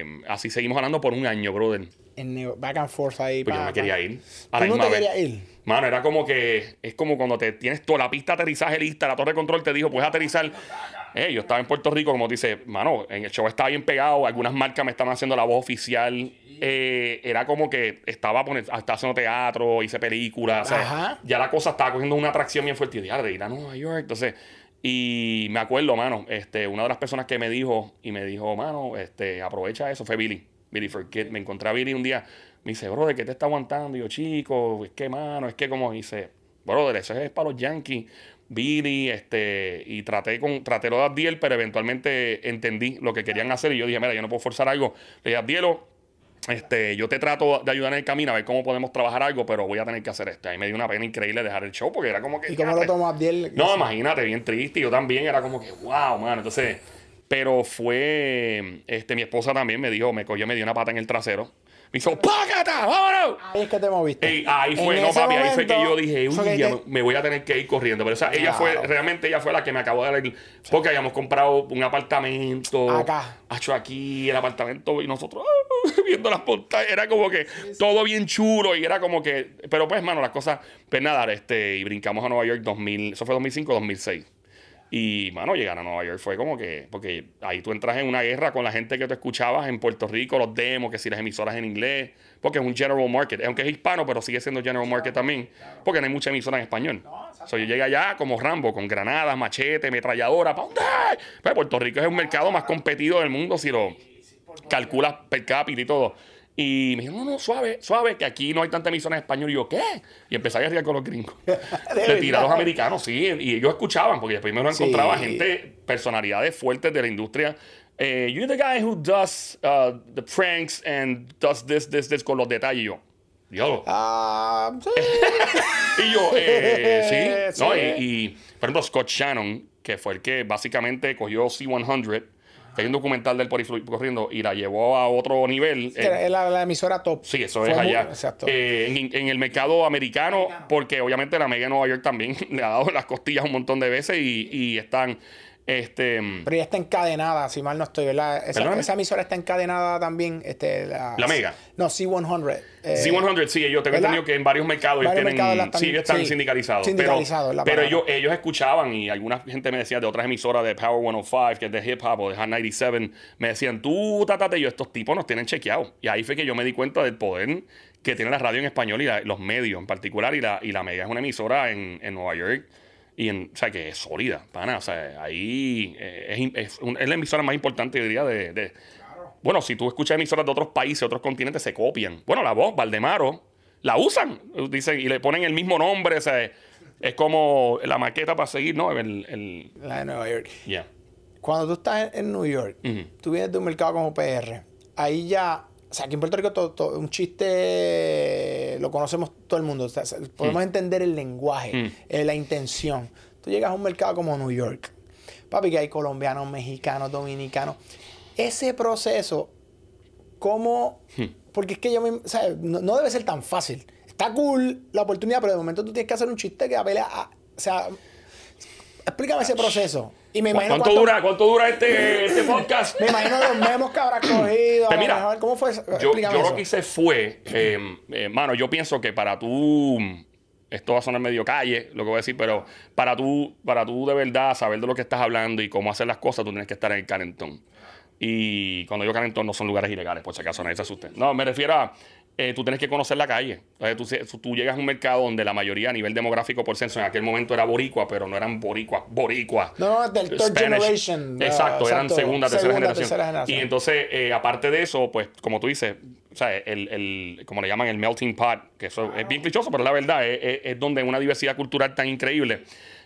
eh, así seguimos hablando por un año, brother. En back and forth ahí. Pues yo pa, me quería ir. A ¿Tú la no misma te querías ir? Mano, era como que es como cuando te tienes toda la pista de aterrizaje lista, la torre de control te dijo, puedes aterrizar. Eh, yo estaba en Puerto Rico, como dice, mano, en el show estaba bien pegado, algunas marcas me estaban haciendo la voz oficial eh, era como que estaba, poner, estaba haciendo teatro, hice películas. o sea, ya la cosa estaba cogiendo una atracción bien fuerte. Y dije, "Ah, de ir a Nueva York. Entonces, y me acuerdo, mano, este, una de las personas que me dijo, y me dijo, mano, este, aprovecha eso, fue Billy. Billy Forget. Me encontré a Billy un día. Me dice, brother, ¿qué te está aguantando? Y yo, chico, es que, mano, es que como dice, brother, eso es para los Yankees. Billy, este, y traté con, traté lo de Abdiel, pero eventualmente entendí lo que querían hacer. Y yo dije, mira, yo no puedo forzar algo. Le dije, Abdielo, este, yo te trato de ayudar en el camino a ver cómo podemos trabajar algo, pero voy a tener que hacer esto. Ahí me dio una pena increíble dejar el show porque era como que. ¿Y cómo lo tomó Abdiel? No, imagínate, bien triste. Yo también era como que, wow, mano. Entonces, pero fue. Este, mi esposa también me dijo, me cogió, me dio una pata en el trasero. Me hizo, ¡págata! ¡Vámonos! Ahí es que te moviste. Ey, ahí fue, En no papi, ahí fue que yo dije, uy, ya te- me, voy a tener que ir corriendo. Pero o sea, ella fue, realmente ella fue la que me acabó de dar el, porque habíamos comprado un apartamento. Acá. Hecho aquí, el apartamento, y nosotros viendo las montañas, era como que todo bien chulo, y era como que, pero pues, mano, las cosas, pues nada, este, y brincamos a Nueva York 2000, eso fue 2005, 2006. Y, mano, llegar a Nueva York fue como que, porque ahí tú entras en una guerra con la gente que tú escuchabas en Puerto Rico, los demos, que si las emisoras en inglés, porque es un general market, aunque es hispano, pero sigue siendo general market también, porque no hay mucha emisora en español. So, yo llegué allá como Rambo, con granadas, machete, metralladora, ¿para dónde? Pues Puerto Rico es el mercado más competido del mundo si lo calculas per cápita y todo. Y me dijo, no, no, suave, suave, que aquí no hay tanta emisora en español. Y yo, ¿qué? Y empecé a guerrear con los gringos. Le tiré a los americanos, sí. Y ellos escuchaban, porque lo Sí. encontraba gente, personalidades fuertes de la industria. Eh, you're the guy who does uh, the pranks and does this, this, this, con los detalles. Y yo, diablo. Ah, sí. Y yo, eh, sí. Sí. No, y, y, por ejemplo, Scott Shannon, que fue el que básicamente cogió C100, que hay un documental del por corriendo, y la llevó a otro nivel. Que eh, la, la emisora top. Sí, eso Fue es muy- allá. Exacto. Eh, en, en el mercado americano, porque obviamente la Mega de Nueva York también le ha dado las costillas un montón de veces y, y están. Este, Pero ya está encadenada, si mal no estoy, ¿verdad? Esa, esa emisora está encadenada también. Este, la, ¿La Mega? No, C100. eh, C100, sí, yo tengo entendido que en varios mercados Varios tienen, mercados están- sí, ellos están sí, sindicalizados. sindicalizados es la pero pero ellos, ellos escuchaban y alguna gente me decía de otras emisoras de Power 105, que es de hip hop o de Hot 97, me decían, tú, tátate, yo, estos tipos nos tienen chequeados. Y ahí fue que yo me di cuenta del poder que tiene la radio en español y la- los medios en particular. Y la, y la Mega es una emisora en, en Nueva York. Y en, o sea, que es sólida, pana. O sea, ahí eh, es, es un- es la emisora más importante, yo diría, de, de- bueno, si tú escuchas emisoras de otros países, otros continentes, se copian. Bueno, la voz, Valdemaro, la usan, dicen, y le ponen el mismo nombre. O sea, es como la maqueta para seguir, ¿no? El, el, La de Nueva York. ya. Cuando tú estás en, New York, tú vienes de un mercado como PR, ahí ya, o sea, aquí en Puerto Rico todo, todo- un chiste lo conocemos todo el mundo, o sea, podemos entender el lenguaje, Mm. eh, la intención. Tú llegas a un mercado como New York, papi, que hay colombianos, mexicanos, dominicanos. Ese proceso, ¿cómo? Hmm. Porque es que yo me, o sea, no, no debe ser tan fácil. Está cool la oportunidad, pero de momento tú tienes que hacer un chiste que apele a, o sea, explícame ese proceso. Y me imagino ¿Cuánto, cuánto- dura, ¿Cuánto dura este, este podcast? me imagino los memos que habrás cogido. Pues mira, mejor. ¿Cómo fue eso? Yo, yo lo que hice fue, eh, eh, mano, yo pienso que para tú, esto va a sonar medio calle, lo que voy a decir, pero para tú, para tú de verdad saber de lo que estás hablando y cómo hacer las cosas, tú tienes que estar en el calentón. Y cuando yo calentón no son lugares ilegales, por si acaso nadie se asuste. No, me refiero a, eh, tú tienes que conocer la calle. Entonces, tú, llegas a un mercado donde la mayoría a nivel demográfico por censo en aquel momento era boricua, pero no eran boricuas, boricuas. No, no, del third Spanish. generation. uh, Exacto, eran exacto, segunda, tercera, segunda, generación. tercera generación. Y entonces, eh, aparte de eso, pues, como tú dices, o sea, el, el- como le llaman el melting pot, que eso es bien clichoso, pero la verdad es, es- es donde una diversidad cultural tan increíble.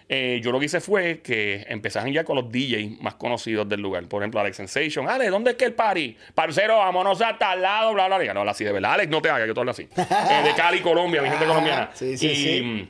Eh, yo lo que hice fue que empecé a janguear con los DJs más conocidos del lugar. Por ejemplo, Alex Sensation. Ale, ¿dónde es que el party? Parcero, vámonos hasta al lado, bla, bla, bla. No habla así de verdad. Alex, no te hagas, yo te hablo así. Eh, de Cali, Colombia, mi gente Ah, colombiana. sí, sí, y, sí.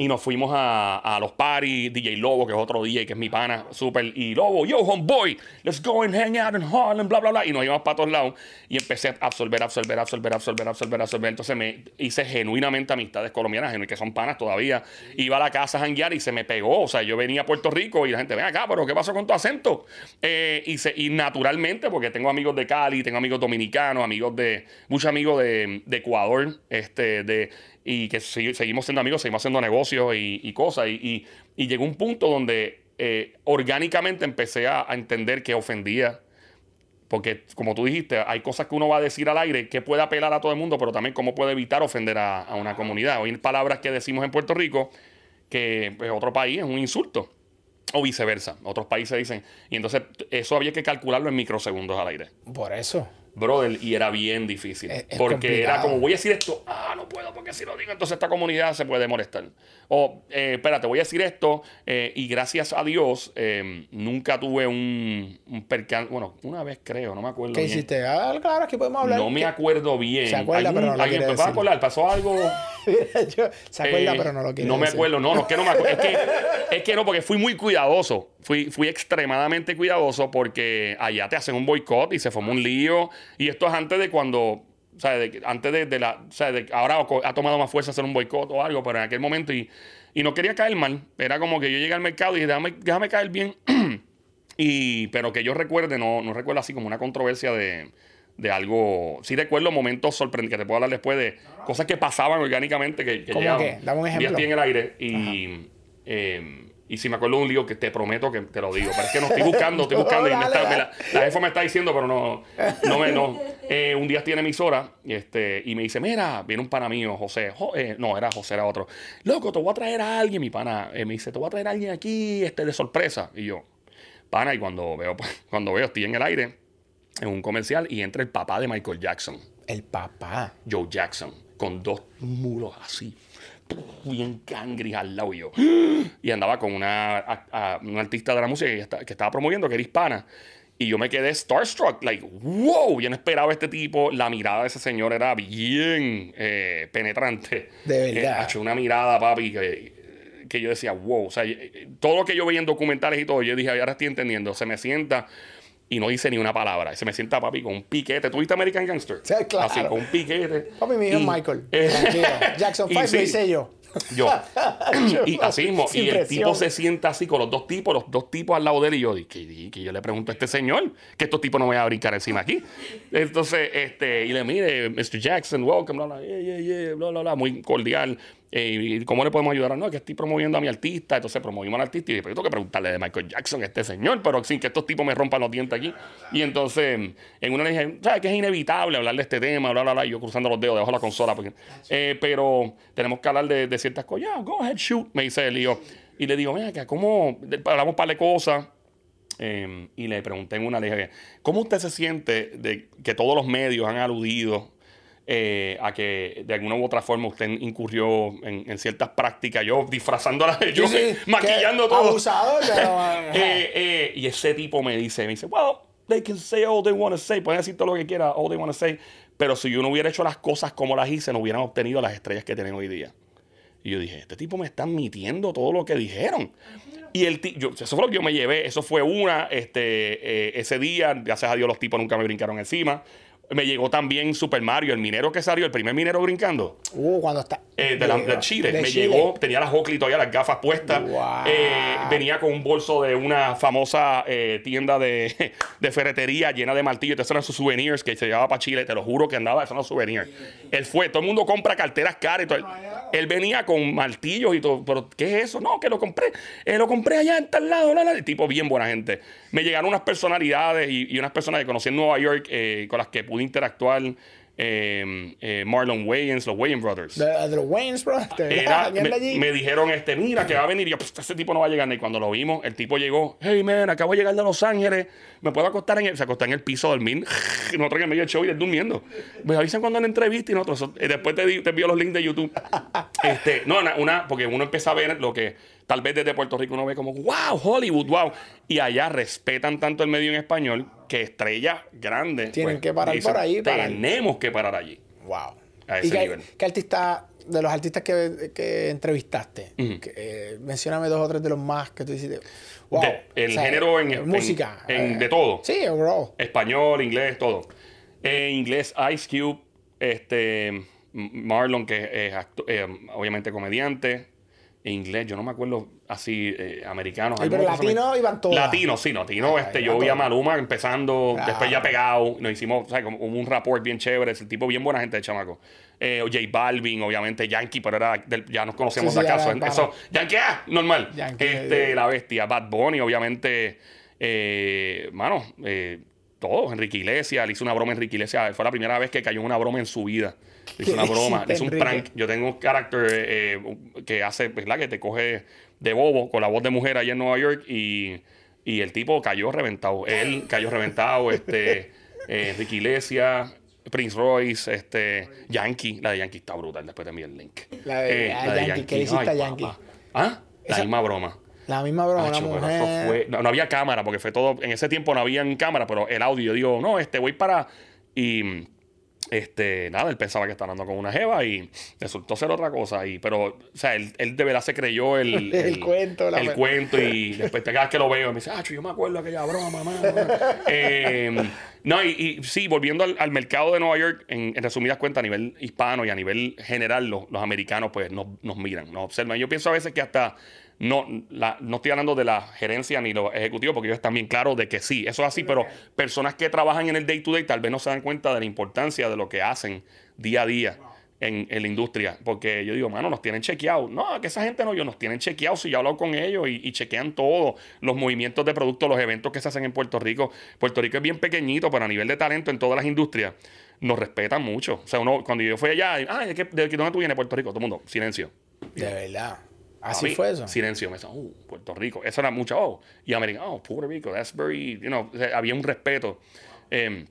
Y nos fuimos a, a los parties, DJ Lobo, que es otro DJ, que es mi pana, súper. Y Lobo, yo, homeboy, let's go and hang out in Harlem, bla, bla, bla. Y nos íbamos para todos lados. Y empecé a absorber, absorber, absorber, absorber, absorber, absorber. Entonces me hice genuinamente amistades colombianas, que son panas todavía. Iba a la casa a janguear y se me pegó. O sea, yo venía a Puerto Rico y la gente, ven acá, pero ¿qué pasó con tu acento? Eh, y, y naturalmente, porque tengo amigos de Cali, tengo amigos dominicanos, amigos de, muchos amigos de, de Ecuador, este, de, y que si- seguimos siendo amigos, seguimos haciendo negocios y, y cosas. Y, y- y llegó un punto donde eh, orgánicamente empecé a, a entender que ofendía Porque, como tú dijiste, hay cosas que uno va a decir al aire que puede apelar a todo el mundo, pero también cómo puede evitar ofender a, a una comunidad. Hay palabras que decimos en Puerto Rico que pues, otro país es un insulto. O viceversa. Otros países dicen. Y entonces eso había que calcularlo en microsegundos al aire. Por eso. Brother, y era bien difícil. Es- es porque era como, voy a decir esto, ah, no puedo porque si lo digo, entonces esta comunidad se puede molestar. O, eh, espérate, voy a decir esto, eh, y gracias a Dios, eh, nunca tuve un, un percance. Bueno, una vez creo, no me acuerdo. ¿Qué bien. hiciste? Ah, claro, aquí podemos hablar. No me acuerdo bien. Se acuerda, pero no quiere ¿me decir. acordar? ¿Pasó algo? Yo- se acuerda, Eh, pero no lo quiere No me decir. acuerdo, no, no, es que no me acuerdo. Es que, es que no, porque fui muy cuidadoso. Fui, fui extremadamente cuidadoso porque allá te hacen un boicot y se formó un lío. Y esto es antes de cuando. O sea, de- antes de, de la. O sea, de, ahora ha tomado más fuerza hacer un boicot o algo, pero en aquel momento. Y, y no quería caer mal. Era como que yo llegué al mercado y dije, déjame, déjame caer bien. Y, pero que yo recuerde, no, no recuerdo así como una controversia de, de algo. Sí recuerdo momentos sorprendentes que te puedo hablar después de cosas que pasaban orgánicamente que, que ¿Cómo llegaban. qué? Dame un ejemplo. En el aire y. eh, y si me acuerdo de un lío que te prometo que te lo digo. Pero es que no estoy buscando, estoy No, buscando. y me dale, está- me la, la jefa me está diciendo, pero no, no me. No. Eh, un día tiene emisora este, y me dice: Mira, viene un pana mío, José. Jo- eh, no, era José, era otro. Loco, te voy a traer a alguien, mi pana. eh, me dice: Te voy a traer a alguien aquí este, de sorpresa. Y yo, pana, y cuando veo, cuando veo, estoy en el aire, en un comercial, y entra el papá de Michael Jackson, El papá. Joe Jackson, con dos mulos así, bien cangris al lado yo. Y andaba con una, a- a- una artista de la música que, está- que estaba promoviendo, que era hispana. Y yo me quedé starstruck, like, wow, yo no esperaba este tipo. La mirada de ese señor era bien eh, penetrante. De verdad. Eh, una mirada, papi, que, que yo decía, wow. O sea, eh, todo lo que yo veía en documentales y todo, yo dije, ahora estoy entendiendo. Se me sienta y no dice ni una palabra. Se me sienta, papi, con un piquete. ¿Tuviste American Gangster? Sí, claro. Así, con un piquete. Papi, mi Y- es Michael. eh. Jackson y 5 sí, me hice yo. Yo. y así mismo. Sin y el presión. tipo se sienta así con los dos tipos, los dos tipos al lado de él. Y yo, y que, y que yo le pregunto a este señor que estos tipos no me van a brincar encima aquí. Entonces, este, y le mire, Mr. Jackson, welcome, bla, bla, yeah, yeah, yeah, bla, bla, bla, muy cordial. Eh, ¿y ¿Cómo le podemos ayudar? No, es que estoy promoviendo a mi artista. Entonces promovimos al artista y después tengo que preguntarle de Michael Jackson a este señor, pero sin que estos tipos me rompan los dientes aquí. Y entonces, en una le dije, ¿sabes que es inevitable hablar de este tema? Bla, bla, bla. Yo cruzando los dedos debajo de la consola. Eh, pero tenemos que hablar de, ciertas cosas. Yeah, go ahead, shoot, me dice él. Y, yo, y le digo, mira, ¿cómo? Hablamos un par de cosas. Eh, y le pregunté en una, le dije, ¿cómo usted se siente de que todos los medios han aludido eh, a que de alguna u otra forma usted incurrió en, en ciertas prácticas? Yo disfrazándola, yo Sí, sí, maquillando todo. Abusador, pero. Eh, eh, y ese tipo me dice, me dice, well, they can say all they want to say, pueden decir todo lo que quieran, all they want to say, pero si yo no hubiera hecho las cosas como las hice, no hubieran obtenido las estrellas que tienen hoy día. Y yo dije, este tipo me está admitiendo todo lo que dijeron. Y el yo, eso fue lo que yo me llevé, eso fue una, este, eh, ese día, gracias a Dios los tipos nunca me brincaron encima. Me llegó también Super Mario, el minero que salió, el primer minero brincando. Uh, cuando está. Eh, de, la, de Chile. de me Chile. llegó, tenía las Oakley todavía, las gafas puestas. Wow. Eh, venía con un bolso de una famosa eh, tienda de, de ferretería llena de martillos. Estos eran sus souvenirs que se llevaba para Chile. Te lo juro que andaba, esos eran los souvenirs. Él fue, todo el mundo compra carteras caras y todo. Él venía con martillos y todo. ¿Pero qué es eso? No, que lo compré. Eh, lo compré allá en tal lado. La, la. El tipo bien buena gente. Me llegaron unas personalidades y, y unas personas que conocí en Nueva York con las que pude interactuar. Eh, eh, Marlon Wayans, los Wayans Brothers. De, de los Waynes, bro. De Era- verdad, ¿quién me, dijeron, este, mira, que va a venir. Y yo, pues, ese tipo no va a llegar. Y cuando lo vimos, el tipo llegó, hey, man, acabo de llegar de Los Ángeles. ¿Me puedo acostar en el...? Se acostó en el piso a dormir. Y nosotros en el medio del show y él durmiendo. Me avisan cuando en entrevista y nosotros... eh, después te, te envío los links de YouTube. este, no, una, una- porque uno empieza a ver lo que tal vez desde Puerto Rico uno ve como, wow, Hollywood, wow. Y allá respetan tanto el medio en español que estrellas grandes... Tienen pues, que parar dicen, por ahí. Tenemos que parar allí. Wow. A ¿Y ese qué, nivel. qué artista, de los artistas que, que entrevistaste, que, eh, mencióname dos o tres de los más que tú hiciste? Wow. De- el género en- en- música. en- eh, de todo. Sí, overall. Español, inglés, todo. En inglés, Ice Cube, este, Marlon, que es eh, obviamente comediante. En inglés, yo no me acuerdo así, eh, americanos. Pero algunos que son- latino iban todas. Latino, sí, latino. Ah, este, yo vi a. Maluma empezando, después ya pegado. Nos hicimos, como un rapport bien chévere. Es el tipo bien buena gente de chamaco. Eh, J Balvin, obviamente Yankee, pero era del- ya nos conocíamos Sí, sí, de acaso. ya Eso, Yankee, ah, normal. Yankee, este, eh. la bestia. Bad Bunny, obviamente. Eh, mano, eh, todo. Enrique Iglesias, le hizo una broma a Enrique Iglesias. Fue la primera vez que cayó una broma en su vida. ¿Qué una broma, hizo un Enrique? prank. Yo tengo un carácter eh, que hace, ¿verdad? Que te coge de bobo con la voz de mujer allá en Nueva York y, y el tipo cayó reventado. Él cayó reventado, este, eh, Enrique Iglesias. Prince Royce, este, Yankee, la de Yankee está brutal, después te envío el link. Eh, La de- a Yankee, ¿qué le hiciste a Yankee? papá. ¿Ah? La Esa- misma broma. La misma broma, Acho, una pero eso mujer. fue- no, no había cámara, porque fue todo. En ese tiempo no había cámara, pero el audio. Yo digo, no, este, voy para. Y. Este, nada, él pensaba que estaba andando con una jeva y resultó ser otra cosa. Y, pero, o sea, él, él de verdad se creyó el, El cuento, la el cuento. Y después, cada vez que lo veo, me dice, ah, yo me acuerdo de aquella broma, mamá. Eh, no, y, y sí, volviendo al, al mercado de Nueva York, en, en resumidas cuentas, a nivel hispano y a nivel general, los, los americanos, pues nos, nos miran, nos observan. Yo pienso a veces que hasta no, la- no estoy hablando de la gerencia ni los ejecutivos, porque ellos están bien claros de que sí, eso es así, pero personas que trabajan en el day to day tal vez no se dan cuenta de la importancia de lo que hacen día a día. En, la industria, porque yo digo, mano, nos tienen chequeados. No, que esa gente no, yo nos tienen chequeados. Si yo he hablado con ellos y, y chequean todo, los movimientos de productos, los eventos que se hacen en Puerto Rico. Puerto Rico es bien pequeñito, pero a nivel de talento en todas las industrias nos respetan mucho. O sea, uno, cuando yo fui allá, ah, ¿de, qué, de dónde tú vienes, Puerto Rico? Todo el mundo, silencio. De verdad. Así mí, fue eso. Silencio. Me decían, oh, Puerto Rico. Eso era mucho, oh. Y americano, oh, Puerto Rico, that's very, you know, había un respeto. eh,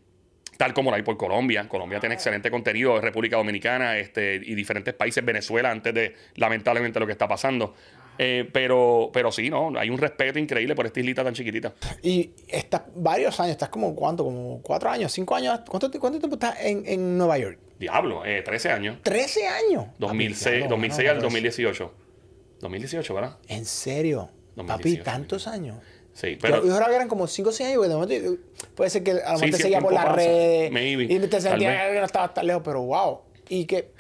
tal como la hay por Colombia. Colombia tiene excelente contenido, República Dominicana este, y diferentes países, Venezuela, antes de lamentablemente lo que está pasando. Eh, pero, pero sí, no, hay un respeto increíble por esta islita tan chiquitita. Y estás varios años, estás como cuánto, como cuatro años, cinco años. ¿Cuánto, cuánto tiempo estás en, en Nueva York? Diablo, eh, 13 años. 13 años. 2006, Papi, diablo, 2006 mano, al pero 2018. 2018, ¿verdad? En serio. Papi, 2018. tantos años. Sí, Pero, pero... yo juraba que eran como 5 o 6 años, porque de momento eh, puede ser que a lo mejor Sí, te sí, seguía por las redes Maybe. y te sentías que no estabas tan lejos, pero wow. ¿Y que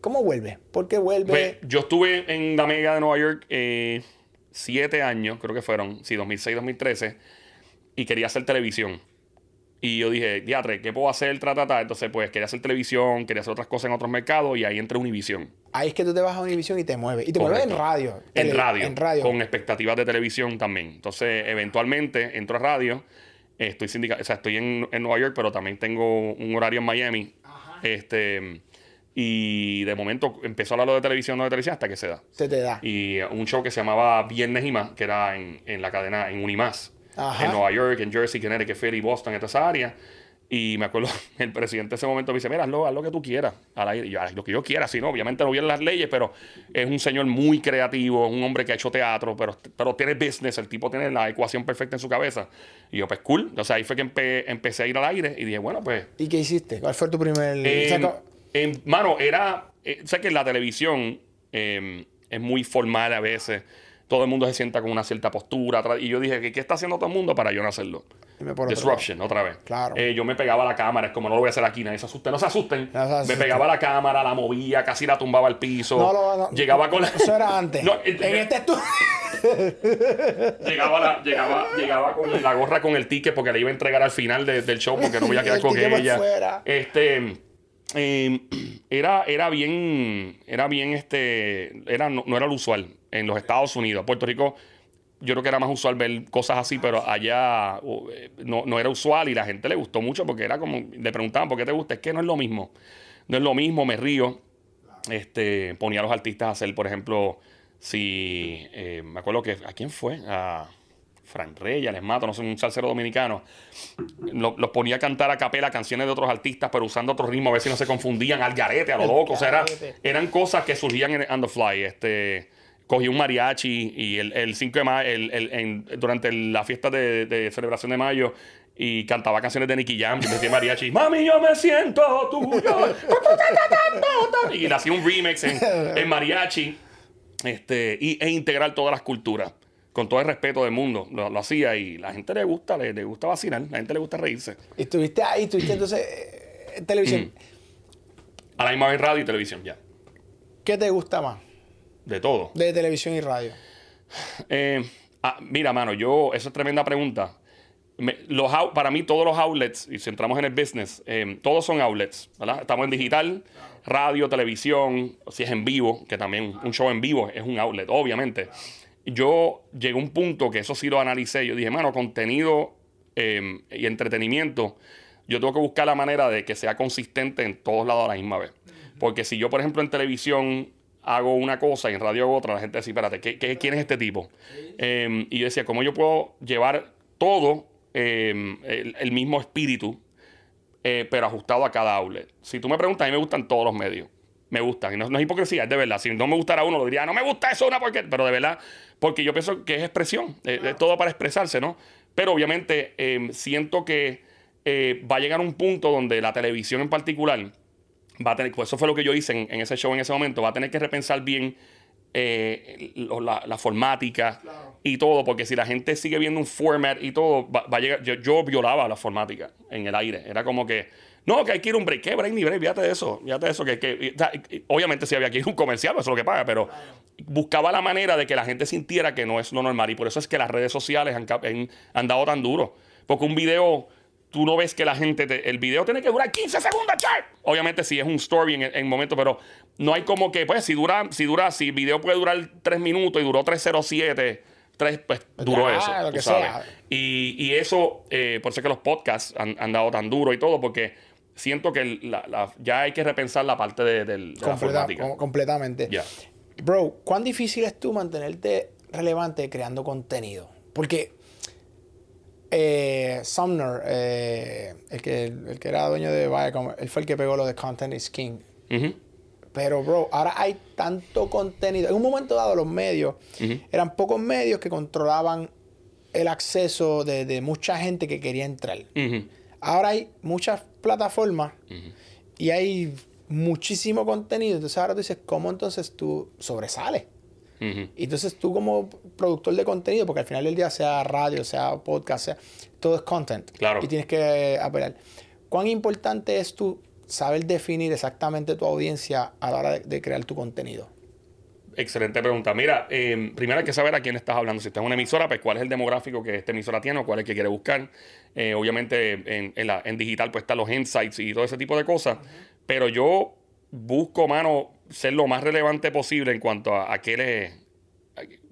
cómo vuelve? ¿Por qué vuelve? Pues, yo estuve en la Mega de Nueva York eh, siete años, creo que fueron, sí, 2006, 2013, y quería hacer televisión. Y yo dije, diatre, ¿qué puedo hacer? Tra, tra, tra. Entonces, pues quería hacer televisión, quería hacer otras cosas en otros mercados y ahí entré a Univision. Ahí es que tú te vas a Univision y te mueves. Y te mueves en radio. En radio, En radio. Con expectativas de televisión también. Entonces, eventualmente entro a radio. Estoy sindica- o sea, estoy en, en Nueva York, pero también tengo un horario en Miami. Este, y de momento empezó a hablar de televisión, no de televisión, hasta que se da. Se te da. Y un show que se llamaba Viernes y más, que era en, en la cadena, en Unimás. Ajá. En Nueva York, en Jersey, Connecticut, Philly, Boston, en toda esa área. Y me acuerdo, el presidente en ese momento me dice, mira, hazlo, haz lo que tú quieras. Al aire. Y yo, "Haz lo que yo quiera, sí, no, obviamente no vienen las leyes, pero es un señor muy creativo, un hombre que ha hecho teatro, pero, pero tiene business, el tipo tiene la ecuación perfecta en su cabeza. Y yo, pues cool. Sea, ahí fue que empe- empecé a ir al aire y dije, bueno, pues ¿Y qué hiciste? ¿Cuál fue tu primer...? en- mano, era. Eh, sé que la televisión eh, es muy formal a veces. Todo el mundo se sienta con una cierta postura. Y yo dije, ¿qué, qué está haciendo todo el mundo para yo no hacerlo? Disruption, otra vez. Claro. Eh, yo me pegaba a la cámara, es como no lo voy a hacer aquí, nadie se. No se asusten. No se asusten. Me pegaba a la cámara, la movía, casi la tumbaba al piso. No, no, no. Llegaba con la. Eso era antes. No, eh, en eh, este estudio. Llegaba, la- llegaba, llegaba con la gorra con el ticket porque le iba a entregar al final de- del show porque no iba a quedar con ella. fuera. Este eh, era, era bien, era bien este, era, no, no era lo usual en los Estados Unidos. Puerto Rico, yo creo que era más usual ver cosas así, pero allá uh, eh, no, no era usual y la gente le gustó mucho porque era como, le preguntaban por qué te gusta, es que no es lo mismo. No es lo mismo, me río. Este, ponía a los artistas a hacer, por ejemplo, si eh, me acuerdo que a quién fue, a Frank Reyes, les mato, no sé, un salsero dominicano. Lo- los ponía a cantar a capela canciones de otros artistas, pero usando otro ritmo, a ver si no se confundían al garete, a lo loco. O sea, era- eran cosas que surgían en on the fly. Este, cogí un mariachi y el, el 5 de mayo, el- el- en- durante la fiesta de, de celebración de mayo, y cantaba canciones de Nicky Jam, y decía mariachi, mami, yo me siento tuyo. y le hacía un remix en, en mariachi este, y, e integrar todas las culturas. Con todo el respeto del mundo, lo, lo hacía y la gente le gusta, le, le gusta vacilar, la gente le gusta reírse. Y estuviste ahí, estuviste entonces eh, en televisión. A la misma vez radio y televisión, ya. ¿Qué te gusta más De todo. de televisión y radio? Eh, ah, mira, mano, yo, esa es tremenda pregunta. Me- los, para mí, todos los outlets, y si entramos en el business, eh, todos son outlets, ¿verdad? Estamos en digital, radio, televisión, si es en vivo, que también un show en vivo es un outlet, obviamente. Yo llegué a un punto que eso sí lo analicé. Yo dije, mano, contenido eh, y entretenimiento, yo tengo que buscar la manera de que sea consistente en todos lados a la misma vez. Porque si yo, por ejemplo, en televisión hago una cosa y en radio hago otra, la gente dice, espérate, ¿qué, quién es este tipo? Em, y yo decía, ¿cómo yo puedo llevar todo em, el, mismo espíritu, eh, pero ajustado a cada outlet? Si tú me preguntas, a mí me gustan todos los medios. Me gustan. Y no, es hipocresía, es de verdad. Si no me gustara uno, lo diría, no me gusta eso, una porque. Pero de verdad, porque yo pienso que es expresión. Es, todo para expresarse, ¿no? Pero obviamente em, siento que eh, va a llegar un punto donde la televisión en particular va a tener, pues eso fue lo que yo hice en, ese show en ese momento, va a tener que repensar bien eh, la, la, formática y todo, porque si la gente sigue viendo un format y todo, va, a llegar, yo, violaba la formática en el aire, era como que, no, que hay que ir un break, ¿qué break ni break? Fíjate de eso, fíjate de eso, que, que obviamente si había que ir un comercial, eso es lo que paga, pero buscaba la manera de que la gente sintiera que no es lo normal y por eso es que las redes sociales han, han, han dado tan duro, porque un video tú no ves que la gente, el video tiene que durar 15 segundos, chat. Obviamente si es un story en, en momento, pero no hay como que, pues si dura, si dura, si el video puede durar 3 minutos y duró 307, 3, pues duró eso. Tú sabes. Y, y, eso, eh, por eso es que los podcasts han, dado tan duro y todo, porque siento que la, ya hay que repensar la parte de, de, la. Completamente. Bro, ¿cuán difícil es tú mantenerte relevante creando contenido? Porque eh, Sumner, eh, el, que, el que era dueño de Viacom, él fue el que pegó lo de Content is King. Pero, bro, ahora hay tanto contenido. En un momento dado, los medios eran pocos medios que controlaban el acceso de, mucha gente que quería entrar. Ahora hay muchas plataformas y hay muchísimo contenido. Entonces, ahora tú dices, ¿cómo entonces tú sobresales? Y entonces tú como productor de contenido, porque al final del día sea radio, sea podcast, sea, todo es content. Claro. Y tienes que apelar. ¿Cuán importante es tú saber definir exactamente tu audiencia a la hora de, crear tu contenido? Excelente pregunta. Mira, eh, primero hay que saber a quién estás hablando. Si estás en una emisora, pues cuál es el demográfico que esta emisora tiene o cuál es el que quiere buscar. Eh, obviamente en, en, digital pues están los insights y todo ese tipo de cosas. Pero yo busco, mano, ser lo más relevante posible en cuanto a, qué le,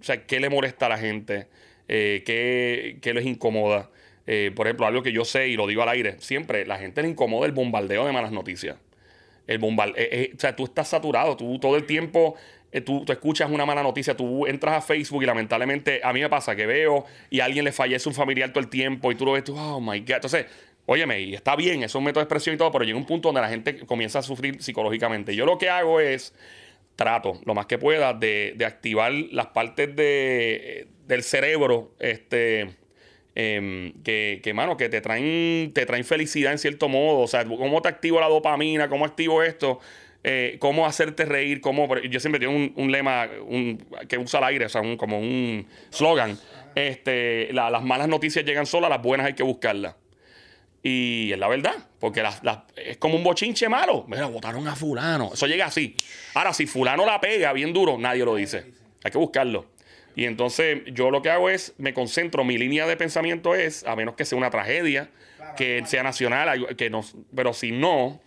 o sea, qué le molesta a la gente, eh, qué, qué, les incomoda. Eh, por ejemplo, algo que yo sé y lo digo al aire, siempre la gente le incomoda el bombardeo de malas noticias. El bombardeo, eh, o sea, tú estás saturado, tú todo el tiempo tú, tú, escuchas una mala noticia, tú entras a Facebook y lamentablemente a mí me pasa que veo y a alguien le fallece un familiar todo el tiempo y tú lo ves, tú, oh my God. Entonces, Óyeme, y está bien, es un método de expresión y todo, pero llega un punto donde la gente comienza a sufrir psicológicamente. Yo lo que hago es trato lo más que pueda de, activar las partes de, del cerebro este, em, que, que, mano, que te traen, te traen felicidad en cierto modo. O sea, cómo te activo la dopamina, cómo activo esto. Eh, cómo hacerte reír, cómo... Yo siempre tengo un, lema que usa el aire, o sea, como un slogan. Este, las malas noticias llegan solas, las buenas hay que buscarlas. Y es la verdad, porque es como un bochinche malo. Mira, votaron a fulano. Eso llega así. Ahora, si fulano la pega bien duro, nadie lo dice. Hay que buscarlo. Y entonces yo lo que hago es, me concentro, mi línea de pensamiento es, a menos que sea una tragedia, que sea nacional, que no, pero si no,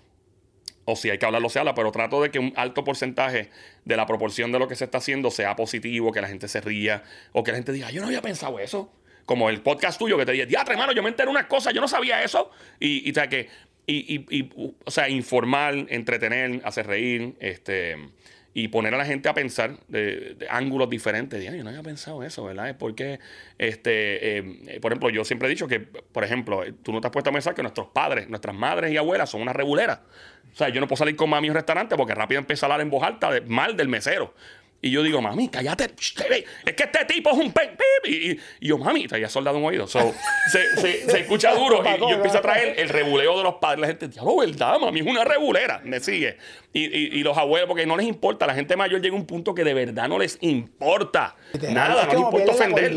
o si hay que hablarlo, se habla, pero trato de que un alto porcentaje de la proporción de lo que se está haciendo sea positivo, que la gente se ría, o que la gente diga, yo no había pensado eso como el podcast tuyo que te dije, diatre, hermano, yo me enteré unas cosas, yo no sabía eso. Y, y o sea, que, y, o sea, informar, entretener, hacer reír, este, y poner a la gente a pensar de, ángulos diferentes. yo no había pensado eso, ¿verdad? Es porque, este, eh, por ejemplo, yo siempre he dicho que, por ejemplo, tú no te has puesto a pensar que nuestros padres, nuestras madres y abuelas son unas reguleras. O sea, yo no puedo salir con mami a un restaurante porque rápido empieza a hablar en voz alta de, mal del mesero. Y yo digo, mami, cállate. Es que este tipo es un pe y, y, yo, mami, te había soldado un oído. So, se, se, se, escucha duro. y yo empiezo a traer el rebuleo de los padres. La gente, diablo, ¿verdad, mami? Es una rebulera. Me sigue. Y, y, los abuelos, porque no les importa. La gente mayor llega a un punto que de verdad no les importa. Nada, no les importa ofender.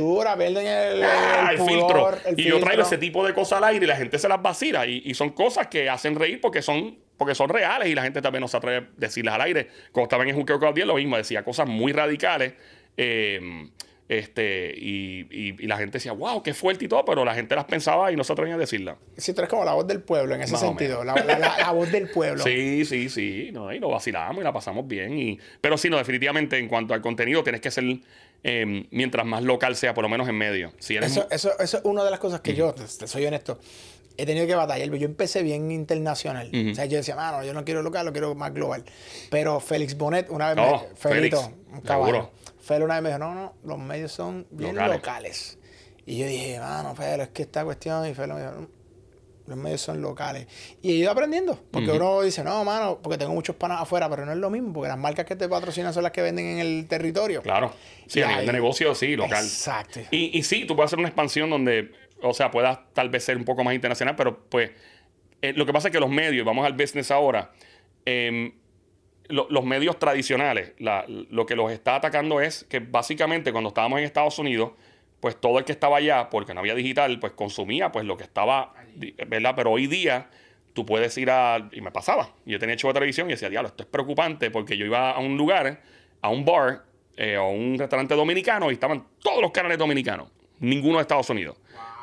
Ah, el, filtro. y yo traigo ese tipo de cosas al aire y la gente se las vacila. Y, y son cosas que hacen reír porque son porque son reales y la gente también no se atreve a decirlas al aire. Cuando estaba en el Juqueo Claudiel, lo mismo, decía cosas muy radicales. Eh, Este, y, y- y la gente decía, wow, qué fuerte y todo, pero la gente las pensaba y no se atrevía a decirlas. Si tú eres como la voz del pueblo en ese sentido, la, la- la- la voz del pueblo. Sí, sí, sí. No, y lo vacilamos y la pasamos bien. Y, pero sí, no, definitivamente en cuanto al contenido, tienes que ser eh, mientras más local sea, por lo menos en medio. Si eres Eso, eso, eso es una de las cosas que yo, te, te soy honesto, he tenido que batallar. Yo empecé bien internacional. O sea, yo decía, mano, yo no quiero local, lo quiero más global. Pero Félix Bonet, una vez Oh, me. Felito, Félix, un caballo. Félix una vez me dijo, no, no, los medios son bien Locales. locales. Y yo dije, mano, Félix, es que esta cuestión. Y Félix me dijo, "No, los medios son locales. Y he ido aprendiendo. Porque uno dice, no, mano, porque tengo muchos panas afuera, pero no es lo mismo, porque las marcas que te patrocinan son las que venden en el territorio. Claro. Sí, a Y nivel de negocio, sí, local. Exacto. Y, y sí, tú puedes hacer una expansión donde, o sea, puedas tal vez ser un poco más internacional, pero pues eh, lo que pasa es que los medios, vamos al business ahora, em, lo- los medios tradicionales, lo que los está atacando es que básicamente cuando estábamos en Estados Unidos, pues todo el que estaba allá, porque no había digital, pues consumía pues lo que estaba, ¿verdad? Pero hoy día tú puedes ir a, y me pasaba, yo tenía show de televisión y decía, diablo, esto es preocupante porque yo iba a un lugar, a un bar, eh, o un restaurante dominicano y estaban todos los canales dominicanos, ninguno de Estados Unidos.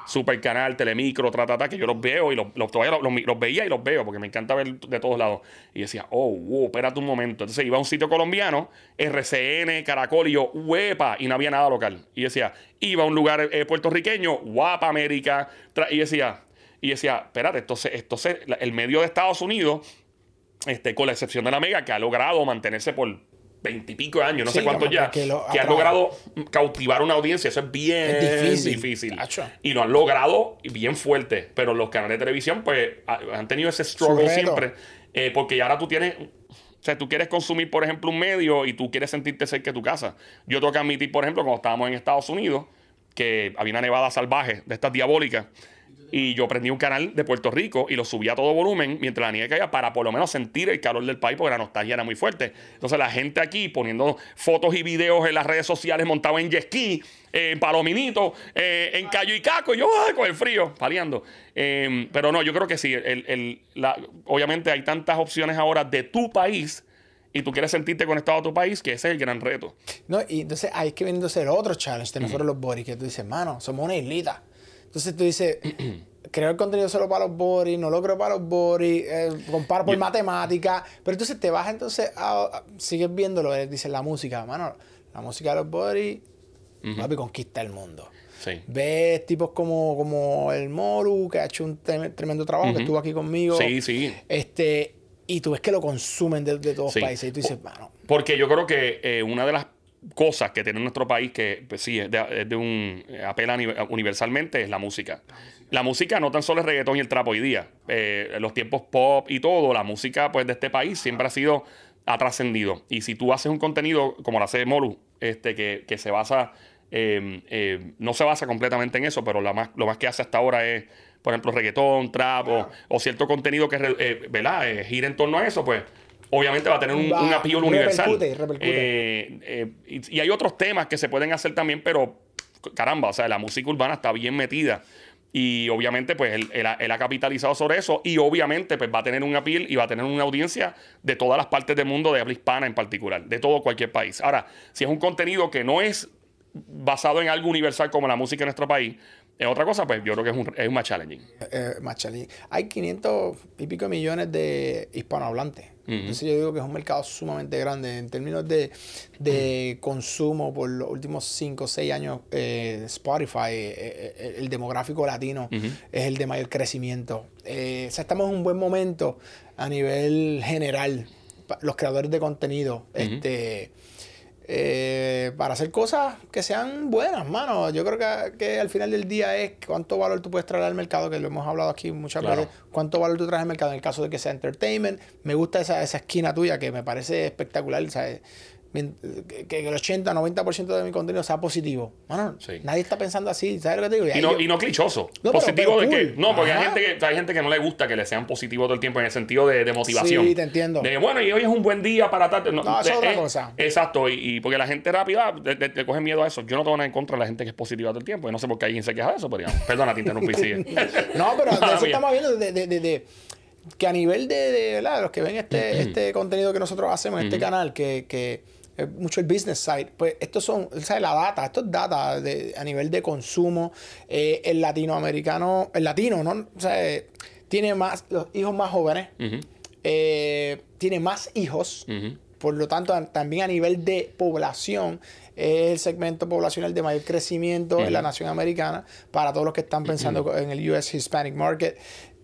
Super Canal, Telemicro, Tratata, que yo los veo y los, los- todavía los, veía y los veo porque me encanta ver de todos lados. Y decía, oh, wow, espérate un momento. Entonces iba a un sitio colombiano, RCN, Caracol, y yo, huepa, y no había nada local. Y decía, iba a un lugar eh, puertorriqueño, guapa América, y decía, y decía, espérate, entonces, entonces el medio de Estados Unidos, este, con la excepción de la Mega, que ha logrado mantenerse por veintipico años, no Sí, sé cuántos ya, que que, lo ha atrae. logrado cautivar una audiencia. Eso es bien Es difícil. Y lo han logrado bien fuerte. Pero los canales de televisión, pues, ha- han tenido ese struggle siempre. eh, porque ya ahora tú tienes. O sea, tú quieres consumir, por ejemplo, un medio y tú quieres sentirte cerca de tu casa. Yo tengo que admitir, por ejemplo, cuando estábamos en Estados Unidos, que había una nevada salvaje de estas diabólicas. Y yo prendí un canal de Puerto Rico y lo subí a todo volumen mientras la nieve caía para por lo menos sentir el calor del país porque la nostalgia era muy fuerte. Entonces la gente aquí poniendo fotos y videos en las redes sociales montado en jet ski, eh, en Palominito, eh, en Cayo y Caco, y yo ay, con el frío, paliando. Eh, pero no, yo creo que sí. el- el- la- obviamente hay tantas opciones ahora de tu país y tú quieres sentirte conectado a tu país que ese es el gran reto. No, y entonces es que entonces el otro challenge de nosotros los boris, que tú dices, mano, somos una islita. Entonces tú dices, creo el contenido solo para los boris, no lo creo para los boris, eh, comparo por matemática, pero entonces te vas entonces a, a- sigues viéndolo, eh, dices la música, mano, la música de los boris, papi, conquista el mundo. Sí. Ves tipos como, como el Moru, que ha hecho un trem- tremendo trabajo, que estuvo aquí conmigo. Sí, sí. Este, y tú ves que lo consumen de, de todos Sí. los países. Y tú dices, mano, Porque yo creo que eh, una de las cosas que tiene nuestro país que pues, sí es de, es de un apela uni- universalmente es la música. La música no tan solo el reggaetón y el trap hoy día. Eh, los tiempos pop y todo, la música pues de este país siempre ha sido ha trascendido. Y si tú haces un contenido como lo hace Moru, este que, que se basa eh, eh, no se basa completamente en eso, pero lo más, lo más que hace hasta ahora es, por ejemplo, reggaetón, trap o, o cierto contenido que eh, ¿verdad? Eh, gira en torno a eso, pues obviamente va a tener un, Va, un appeal universal. repercute, repercute. Eh, eh, y, y hay otros temas que se pueden hacer también, pero caramba, o sea, la música urbana está bien metida. Y obviamente, pues él, él ha, él ha capitalizado sobre eso. Y obviamente, pues va a tener un appeal y va a tener una audiencia de todas las partes del mundo, de habla hispana en particular, de todo cualquier país. Ahora, si es un contenido que no es basado en algo universal como la música en nuestro país, es otra cosa, pues yo creo que es, un, es más challenging. eh, más challenging. Hay 500 y pico millones de hispanohablantes. Entonces yo digo que es un mercado sumamente grande en términos de, de consumo por los últimos 5 o 6 años. eh, Spotify, eh, eh, el demográfico latino es el de mayor crecimiento. Eh, o sea, estamos en un buen momento a nivel general. Los creadores de contenido. Este eh, para hacer cosas que sean buenas, mano. Yo creo que, que al final del día es cuánto valor tú puedes traer al mercado, que lo hemos hablado aquí muchas Claro. veces. Cuánto valor tú traes al mercado en el caso de que sea entertainment. Me gusta esa, esa esquina tuya que me parece espectacular. ¿sabes? Que, que el 80, 90% de mi contenido sea positivo. Mano, Sí. nadie está pensando así. ¿Sabes lo que te digo? Y no, yo- y no clichoso. No, positivo pero de que. cool. No, porque hay gente, que, hay gente que no le gusta que le sean positivos todo el tiempo en el sentido de, de motivación. Sí, te entiendo. De bueno, y hoy es un buen día para tal. No, No, eso es otra eh, cosa. Exacto. Y, y porque la gente rápida le, coge miedo a eso. Yo no tengo nada en contra de la gente que es positiva todo el tiempo. Y no sé por qué alguien se queja de eso, pero digamos, perdona, te interrumpí. sigue. No, pero de eso estamos viendo de, de- de- de- que a nivel de, los que ven este, este contenido que nosotros hacemos en este canal, que, que mucho el business side, pues estos son, ¿sabes? La data, esto es data de, a nivel de consumo. Eh, el latinoamericano, el latino, ¿no? O sea, eh, tiene más, los hijos más jóvenes, eh, tiene más hijos. Por lo tanto, también a nivel de población, es el segmento poblacional de mayor crecimiento en la nación americana para todos los que están pensando en el US Hispanic Market.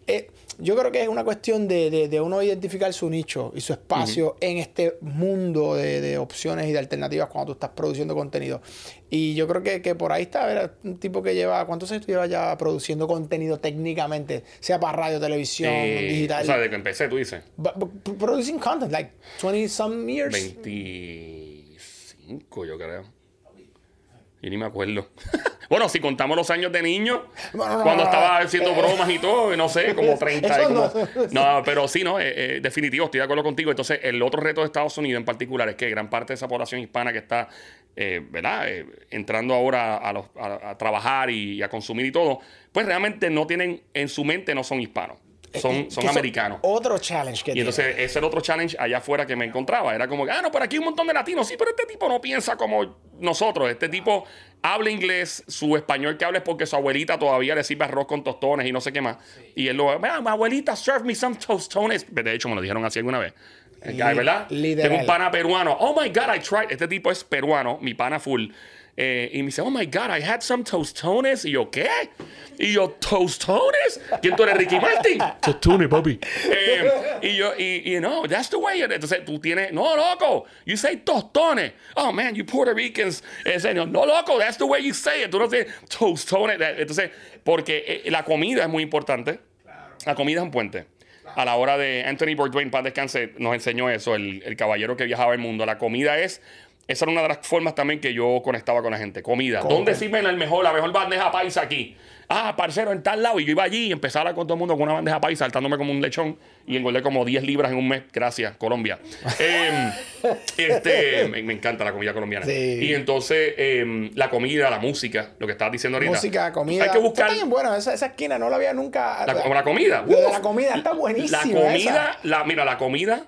Eh, yo creo que es una cuestión de, de- de uno identificar su nicho y su espacio en este mundo de, de opciones y de alternativas cuando tú estás produciendo contenido. Y yo creo que, que por ahí está, a ver, un tipo que lleva, ¿cuántos años tú llevas ya produciendo contenido técnicamente? Sea para radio, televisión, Eh, digital. O sea, de que empecé, tú dices. But- but producing content, like 20 some years. 25, yo creo. Y ni me acuerdo. bueno, si contamos los años de niño, cuando estaba haciendo bromas y todo, y no sé, como 30. y Eso como- no. no, pero sí, ¿no? Eh, eh, definitivo, estoy de acuerdo contigo. Entonces, el otro reto de Estados Unidos en particular es que gran parte de esa población hispana que está, eh, ¿verdad? Entrando ahora a, los- a- a trabajar y a consumir y todo, pues realmente no tienen, en su mente no son hispanos, son, son americanos. Otro challenge que Y tiene. entonces ese es el otro challenge allá afuera que me encontraba. Era como, ah, no, por aquí hay un montón de latinos. Sí, pero este tipo no piensa como nosotros. Este tipo habla inglés, su español que habla es porque su abuelita todavía le sirve arroz con tostones y no sé qué más. Y él lo, "Mira, mi abuelita, serve me some tostones. De hecho, me lo dijeron así alguna vez. Guy, ¿verdad? Literal. Tengo un pana peruano. Oh my God, I tried. Este tipo es peruano, mi pana full. Eh, y me dice, oh my God, I had some tostones. Y yo, ¿qué? Y yo, ¿tostones? ¿Quién tú eres, Ricky Martin? Tostones, papi. Eh, y yo, y, y no, that's the way. it- Entonces tú tienes, no, loco, you say tostones. Oh man, you Puerto Ricans. eh, say, no, no, loco, that's the way you say it. Tú no dices tostones. Entonces, porque eh, la comida es muy importante. La comida es un puente. A la hora de Anthony Bourdain, paz descanse, nos enseñó eso, el, el caballero que viajaba el mundo. La comida es. Esa era una de las formas también que yo conectaba con la gente. Comida. ¿Dónde sirven el mejor, la mejor bandeja paisa aquí? Ah, parcero, en tal lado. Y yo iba allí y empezaba con todo el mundo con una bandeja paisa, saltándome como un lechón. Y engordé como 10 libras en un mes. Gracias, Colombia. Em, este, me, me encanta la comida colombiana. Sí. Y entonces, em, la comida, la música, lo que estabas diciendo ahorita. Música, comida. Hay que buscar. Está bien bueno, esa, esa esquina no la había nunca. La, la comida. Uf. la comida está La buenísima. comida, esa. la, mira, la comida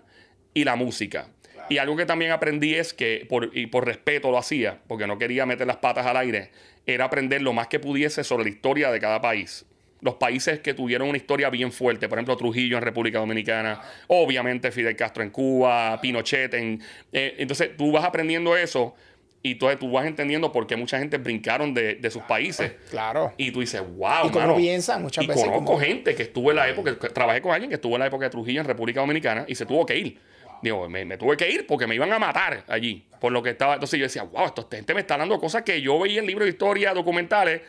y la música. Y algo que también aprendí es que, por, y por respeto lo hacía, porque no quería meter las patas al aire, era aprender lo más que pudiese sobre la historia de cada país. Los países que tuvieron una historia bien fuerte, por ejemplo, Trujillo en República Dominicana, obviamente Fidel Castro en Cuba, Pinochet en... eh, entonces tú vas aprendiendo eso y entonces tú vas entendiendo por qué mucha gente brincaron de, de sus países. Claro. Y tú dices, wow, Y cómo piensan muchas y veces, conozco como- gente que estuvo en la época, que trabajé con alguien que estuvo en la época de Trujillo en República Dominicana y se tuvo que ir. Digo, me, me tuve que ir porque me iban a matar allí. Por lo que estaba. Entonces yo decía, wow, esta gente me está dando cosas que yo veía en libros de historia, documentales.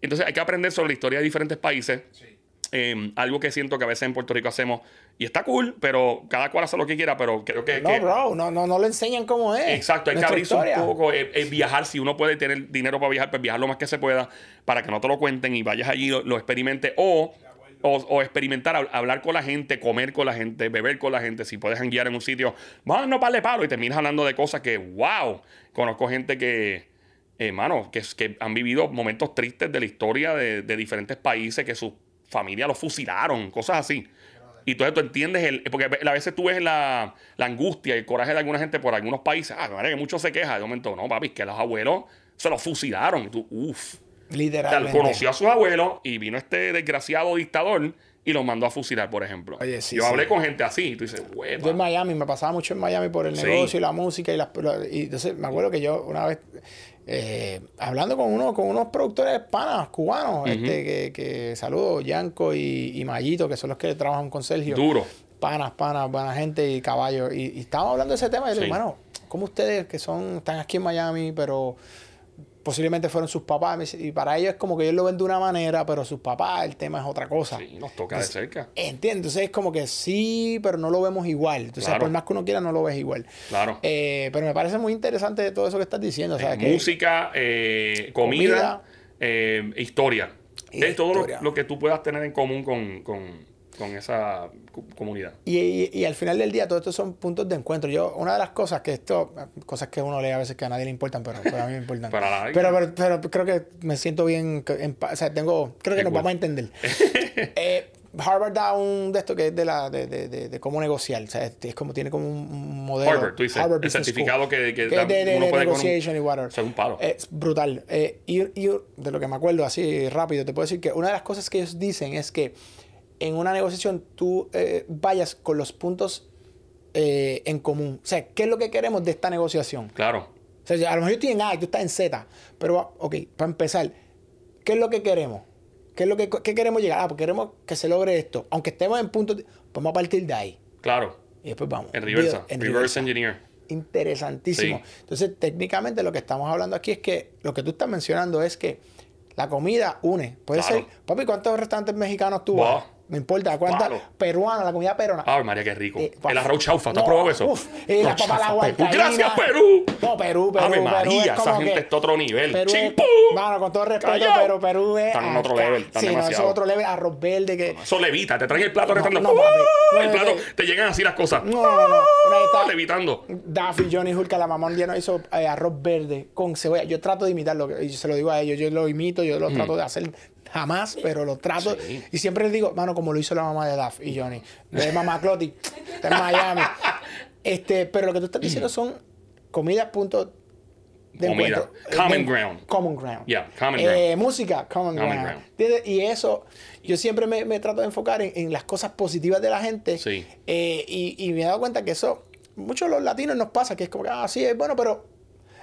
Entonces hay que aprender sobre la historia de diferentes países. Eh, algo que siento que a veces en Puerto Rico hacemos, y está cool, pero cada cual hace lo que quiera, pero creo que. No, que- bro, no, no, no lo enseñan cómo es. Exacto, hay que abrirse historia. un poco, eh, eh, viajar, si uno puede tener dinero para viajar, pues viajar lo más que se pueda, para que no te lo cuenten y vayas allí, lo, lo experimentes, o, o, experimentar, hab- hablar con la gente, comer con la gente, beber con la gente, si puedes guiar en un sitio, vamos no parle palo, y terminas hablando de cosas que, wow, conozco gente que, hermano, que, que han vivido momentos tristes de la historia de, de diferentes países, que sus familias los fusilaron, cosas así. Y entonces tú entiendes, el, porque a veces tú ves la, angustia y el coraje de alguna gente por algunos países. Ah, madre, que muchos se quejan. De momento, no, papi, que los abuelos se los fusilaron. Y uff. Literalmente. Conoció a sus abuelos y vino este desgraciado dictador y los mandó a fusilar, por ejemplo. Oye, sí, Yo sí. hablé con gente así. Tú dices, Yo en hueva. Miami, me pasaba mucho en Miami por el Sí. negocio y la música y las y entonces me acuerdo que yo una vez eh, hablando con uno, con unos productores panas cubanos, este, que, que saludo, Yanko y, y Mayito, que son los que trabajan con Sergio. Duro. Panas, panas, buena gente y caballo. Y, y estábamos hablando de ese tema y yo digo, Sí. bueno, ¿cómo ustedes que son, están aquí en Miami, pero posiblemente fueron sus papás? Y para ellos es como que ellos lo ven de una manera, pero sus papás, el tema es otra cosa. Sí, nos toca de cerca. Entiendo, entonces es como que sí, pero no lo vemos igual. Entonces, Claro. por más que uno quiera, no lo ves igual. Claro. Eh, pero me parece muy interesante todo eso que estás diciendo. O sea, que Música, eh, comida, Comida. eh, historia. Es todo lo, que tú puedas tener en común con, con- con esa comunidad. Y, y- y al final del día, todo esto son puntos de encuentro. Yo, una de las cosas que esto, cosas que uno lee a veces que a nadie le importan, pero, pero a mí me importan. Para la- pero, pero, pero creo que me siento bien, en o sea, tengo, creo que nos vamos a entender. Eh, Harvard da un de esto que es de la de, de, de, de cómo negociar. O sea, es, como tiene como un, modelo. Harvard, tú dices, el Business certificado School, que- que que da- de, de, uno de puede con un- negotiation y whatever. Eso es un palo. Es brutal. Eh, y, y de lo que me acuerdo así rápido, te puedo decir que una de las cosas que ellos dicen es que en una negociación tú eh, vayas con los puntos eh, en común. O sea, ¿qué es lo que queremos de esta negociación? Claro. O sea, a lo mejor yo estoy en A y tú estás en Z. Pero, ok, para empezar, ¿qué es lo que queremos? ¿Qué es lo que qué queremos llegar? Ah, pues queremos que se logre esto. Aunque estemos en puntos, vamos a partir de ahí. Claro. Y después vamos. En reversa. En reverse reversa. engineer. Interesantísimo. Sí. Entonces, técnicamente lo que estamos hablando aquí es que lo que tú estás mencionando es que la comida une. Puede Claro. ser, papi, ¿cuántos restaurantes mexicanos tú vas? No importa, ¿cuántas? Claro. Peruana, la comida peruana. Ay, María, qué rico. Eh, el arroz chaufa, ¿tú has no, probado eso? uf, y la Arroz papa la Perú. Gracias, Perú. No, Perú, Perú. Ave Perú María, es esa gente está a otro nivel. Perú es- ¡Chimpú! Mano, con todo respeto, Callao. pero Perú es. Están en otro level, están sí, no, eso demasiado. es otro level. Arroz verde que. Eso levita, te traen el plato No, restando. no, papi. No, el no, plato, no. te llegan así las cosas. No, no, no. Una vez estaba- Levitando. Duffy, Johnny Hulk, la mamá un día nos hizo eh, arroz verde con cebolla. Yo trato de imitarlo, y se lo digo a ellos, yo lo imito, yo lo trato de hacer jamás, pero lo trato. Sí. Y siempre les digo, mano, como lo hizo la mamá de Duff y Johnny, de mamá Cloti, está en Miami. Este, pero lo que tú estás diciendo son comidas, punto de Comida. encuentro. Common ground. Common ground. Yeah, common Eh, ground. música, common, Common ground. ground. Y eso, yo siempre me, me trato de enfocar en, en las cosas positivas de la gente. Sí. Eh, y, y me he dado cuenta que eso, muchos de los latinos nos pasa, que es como que, ah, sí, es bueno, pero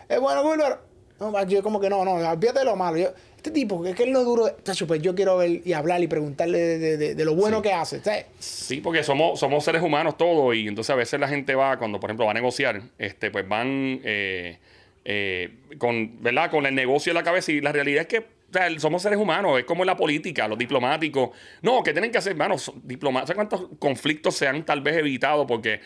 es bueno, pero no, yo como que no, no, olvídate de lo malo. Yo, este tipo, que, que es lo duro, pues yo quiero ver y hablar y preguntarle de, de- lo bueno que hace. ¿sabes? Sí, porque somos, somos seres humanos todos y entonces a veces la gente va, cuando por ejemplo va a negociar, este, pues van eh, eh, con, ¿verdad? con el negocio en la cabeza y la realidad es que o sea, somos seres humanos, es como en la política, los diplomáticos. No, que tienen que hacer, hermano, diplomáticos. ¿Sabes cuántos conflictos se han tal vez evitado porque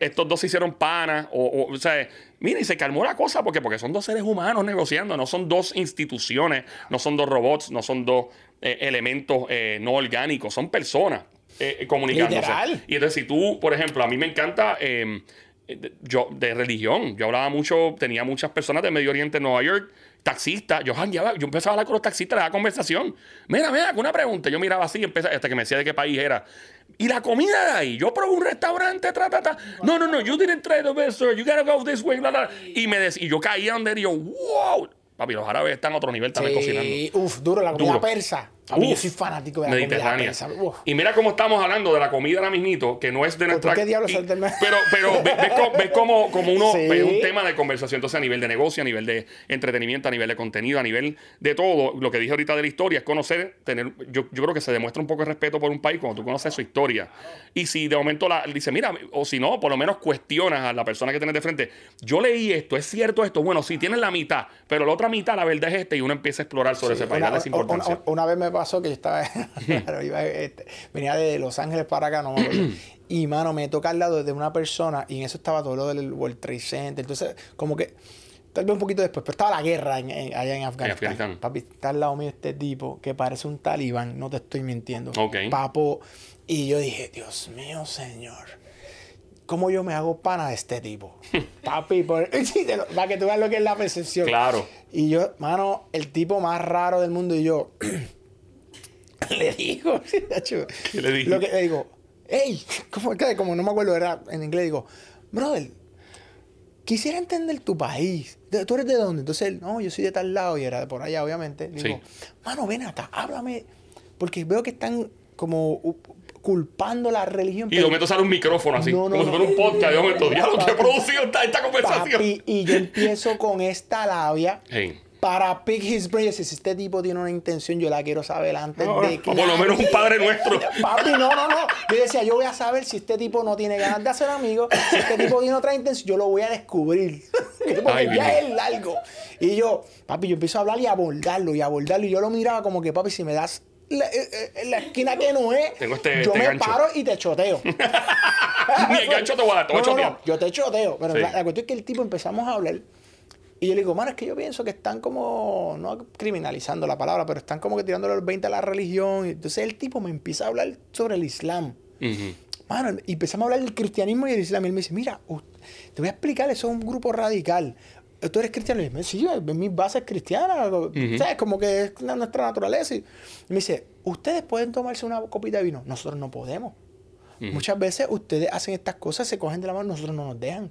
estos dos se hicieron panas? O, o, o sea, mira, y se calmó la cosa porque, porque son dos seres humanos negociando, no son dos instituciones, no son dos robots, no son dos eh, elementos eh, no orgánicos, son personas. eh, comunicándose. Literal. Y entonces, si tú, por ejemplo, a mí me encanta eh, eh, yo, de religión. Yo hablaba mucho, tenía muchas personas de Medio Oriente en Nueva York, taxistas. Yo, jangueaba, yo empezaba a hablar con los taxistas, le daba conversación. Mira, mira, una pregunta. Yo miraba así, empecé, hasta que me decía de qué país era. Y la comida de ahí, yo probé un restaurante, tra, ta, ta. No, no, no, you didn't try the best, sir. You gotta go this way, bla, bla. Y, me y yo caía donde y yo, wow. Papi, los árabes están a otro nivel también cocinando. Uf, duro, la comida Duro. persa. A mí yo soy fanático de la Mediterránea. Y mira cómo estamos hablando de la comida ahora mismito, que no es de nuestra... qué diablos y- el me- Pero, pero ves, ves co- ves como, como uno... Sí. ves un tema de conversación, entonces a nivel de negocio, a nivel de entretenimiento, a nivel de contenido, a nivel de todo. Lo que dije ahorita de la historia es conocer, tener... Yo, yo creo que se demuestra un poco de respeto por un país cuando tú conoces su historia. Y si de momento la dice, mira, o si no, por lo menos cuestionas a la persona que tienes de frente. Yo leí esto, es cierto esto. Bueno, sí, tienes la mitad, pero la otra mitad, la verdad es esta, y uno empieza a explorar sobre ese país, Una, darle esa una- importancia. una- una vez me pasó que yo estaba, claro, iba, este, venía de Los Ángeles para acá, no me acuerdo. y mano, me toca al lado de una persona y en eso estaba todo lo del World Trade Center. Entonces, como que, tal vez un poquito después, pero estaba la guerra en- en- allá en Afganistán. Afganistán. Papi, está al lado mío este tipo que parece un talibán, no te estoy mintiendo. Ok. Papo. Y yo dije, Dios mío, señor. ¿Cómo yo me hago pana de este tipo? Papi, por- para que tú veas lo que es la percepción. Claro. Y yo, mano, el tipo más raro del mundo y yo le digo, ¿Qué le dije? Lo que le digo, hey, como, como no me acuerdo, era en inglés, digo, brother, quisiera entender tu país. ¿De- ¿Tú eres de dónde? Entonces él, no, yo soy de tal lado y era de por allá, obviamente. Le Digo, mano, ven acá, háblame, porque veo que están como culpando la religión. Y de momento sale un micrófono así, No, no, como si no. fuera un podcast. De momento, ya lo que producido esta, esta conversación. Papi, y yo empiezo con esta labia Hey. Para pick his brain. Si este tipo tiene una intención, yo la quiero saber antes No, de o por lo menos un padre nuestro. Papi, no, no, no. Yo decía, yo voy a saber si este tipo no tiene ganas de hacer amigos, si este tipo tiene otra intención, yo lo voy a descubrir. Porque Ay, ya es largo. Y yo, papi, yo empiezo a hablar y a abordarlo y a abordarlo. Y yo lo miraba como que, papi, si me das la, eh, eh, la esquina que no es, Tengo este- yo este me gancho. paro y te choteo. Ni el gancho te voy a dar, te voy a No, no, yo te choteo. Pero Sí. la, la cuestión es que el tipo empezamos a hablar. Y yo le digo, mano, es que yo pienso que están como, no criminalizando la palabra, pero están como que tirándole los 20 a la religión. Y entonces el tipo me empieza a hablar sobre el Islam. Mano, y empezamos a hablar del cristianismo y del Islam. Y él me dice, mira, te voy a explicar, eso es un grupo radical. ¿tú eres cristiano? Y yo, sí, mis bases cristianas. O sea, es como que es nuestra naturaleza. Y me dice, ¿ustedes pueden tomarse una copita de vino? Nosotros no podemos. Muchas veces ustedes hacen estas cosas, se cogen de la mano, nosotros no nos dejan.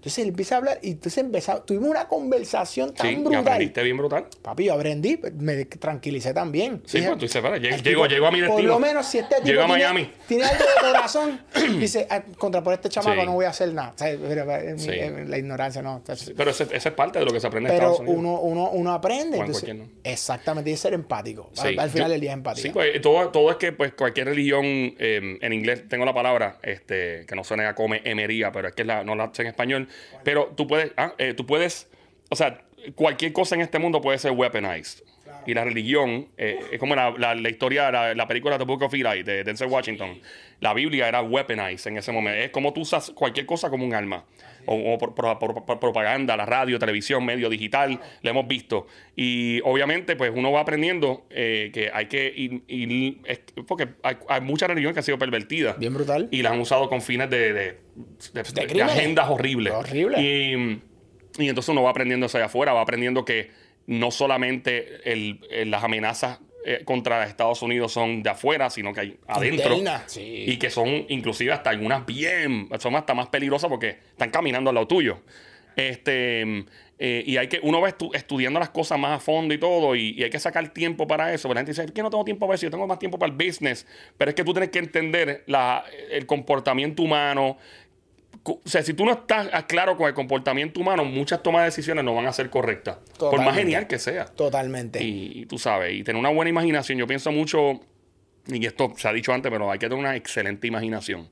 Entonces él empieza a hablar y entonces empezamos, tuvimos una conversación tan Sí, brutal. aprendiste bien brutal. Papi, yo aprendí, me tranquilicé también. Sí, Dije, pues tú dices, "Espera, llego, llego, tipo, llego a mi destino. Por lo menos si este tipo Llego a Miami. tiene algo de corazón, dice, "Ah, contra por este chamaco Sí. no voy a hacer nada. O sea, pero, mi- Sí. la ignorancia no. Pero esa es parte de lo que se aprende en pero Estados Unidos. uno, uno, uno aprende. En entonces, ¿no? Exactamente, y ser empático. Al- final del día es empatía. Sí, pues todo, todo es que pues cualquier religión, eh, en inglés tengo la palabra, este, que no suena a come emería, pero es que la, no la sé en español. Pero tú puedes, ah, eh, tú puedes, o sea, cualquier cosa en este mundo puede ser weaponized. Y la religión, eh, es como la, la, la historia, la, la película The Book of Eli de Denzel Washington. La Biblia era weaponized en ese momento. Es como tú usas cualquier cosa como un arma. O, o por, por- por- por propaganda, la radio, televisión, medio digital, lo hemos visto. Y obviamente, pues uno va aprendiendo eh, que hay que ir, ir- es- porque hay, hay muchas religiones que han sido pervertidas. Bien brutal. Y las han usado con fines de, de, de- de crímenes. agendas horribles. Horrible. Y, y entonces uno va aprendiendo allá afuera, va aprendiendo que no solamente el- el- las amenazas eh, contra Estados Unidos son de afuera, sino que hay adentro. Sí. Y que son inclusive hasta algunas bien, son hasta más peligrosas porque están caminando al lado tuyo. Este, eh, y hay que, uno va estu- estudiando las cosas más a fondo y todo, y, y hay que sacar tiempo para eso. La gente dice, es que no tengo tiempo para eso, yo tengo más tiempo para el business. Pero es que tú tienes que entender la, el comportamiento humano. O sea, si tú no estás ah, claro con el comportamiento humano, muchas tomas de decisiones no van a ser correctas. Por más genial que sea. Totalmente. Y, y tú sabes, y tener una buena imaginación. Yo pienso mucho, y esto se ha dicho antes, pero hay que tener una excelente imaginación.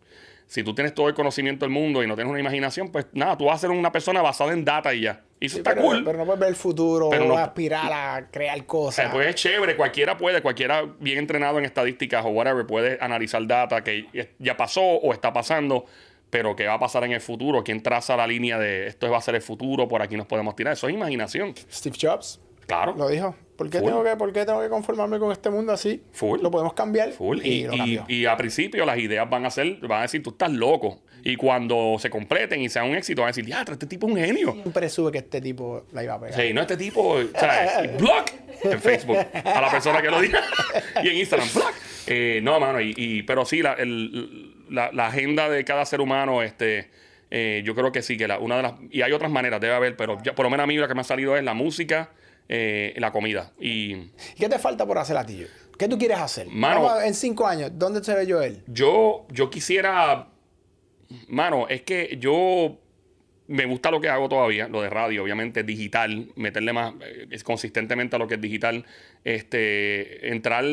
Si tú tienes todo el conocimiento del mundo y no tienes una imaginación, pues nada, tú vas a ser una persona basada en data y ya. Y eso Sí, está pero, cool. pero no puedes ver el futuro Pero no- aspirar a crear cosas. pues es chévere, cualquiera puede, cualquiera bien entrenado en estadísticas o whatever puede analizar data que ya pasó o está pasando, pero qué va a pasar en el futuro, quién traza la línea de esto va a ser el futuro, por aquí nos podemos tirar. Eso es imaginación. Steve Jobs Claro. lo dijo. ¿Por qué, Full. tengo que, ¿Por qué tengo que conformarme con este mundo así? Full. Lo podemos cambiar. Full. Y, Y, lo y, cambió. y a principio las ideas van a ser, van a decir, tú estás loco. Y cuando se completen y sean un éxito, van a decir, ya, este tipo es un genio. Siempre sube que este tipo la iba a pegar. Sí, no este tipo, o sea, block en Facebook a la persona que lo diga y en Instagram, block. Eh, no, mano, y, y- pero sí, la, el- la, la agenda de cada ser humano, este, eh, yo creo que sí, que la, una de las, y hay otras maneras, debe haber, pero ya, por lo menos a mí la que me ha salido es la música, eh, la comida. Y ¿Y ¿Qué te falta por hacer a ti? ¿Qué tú quieres hacer? Mano- Vamos en cinco años, ¿dónde se ve Joel? yo, yo quisiera, mano, es que yo me gusta lo que hago todavía, lo de radio, obviamente digital, meterle más eh, consistentemente a lo que es digital, este, entrar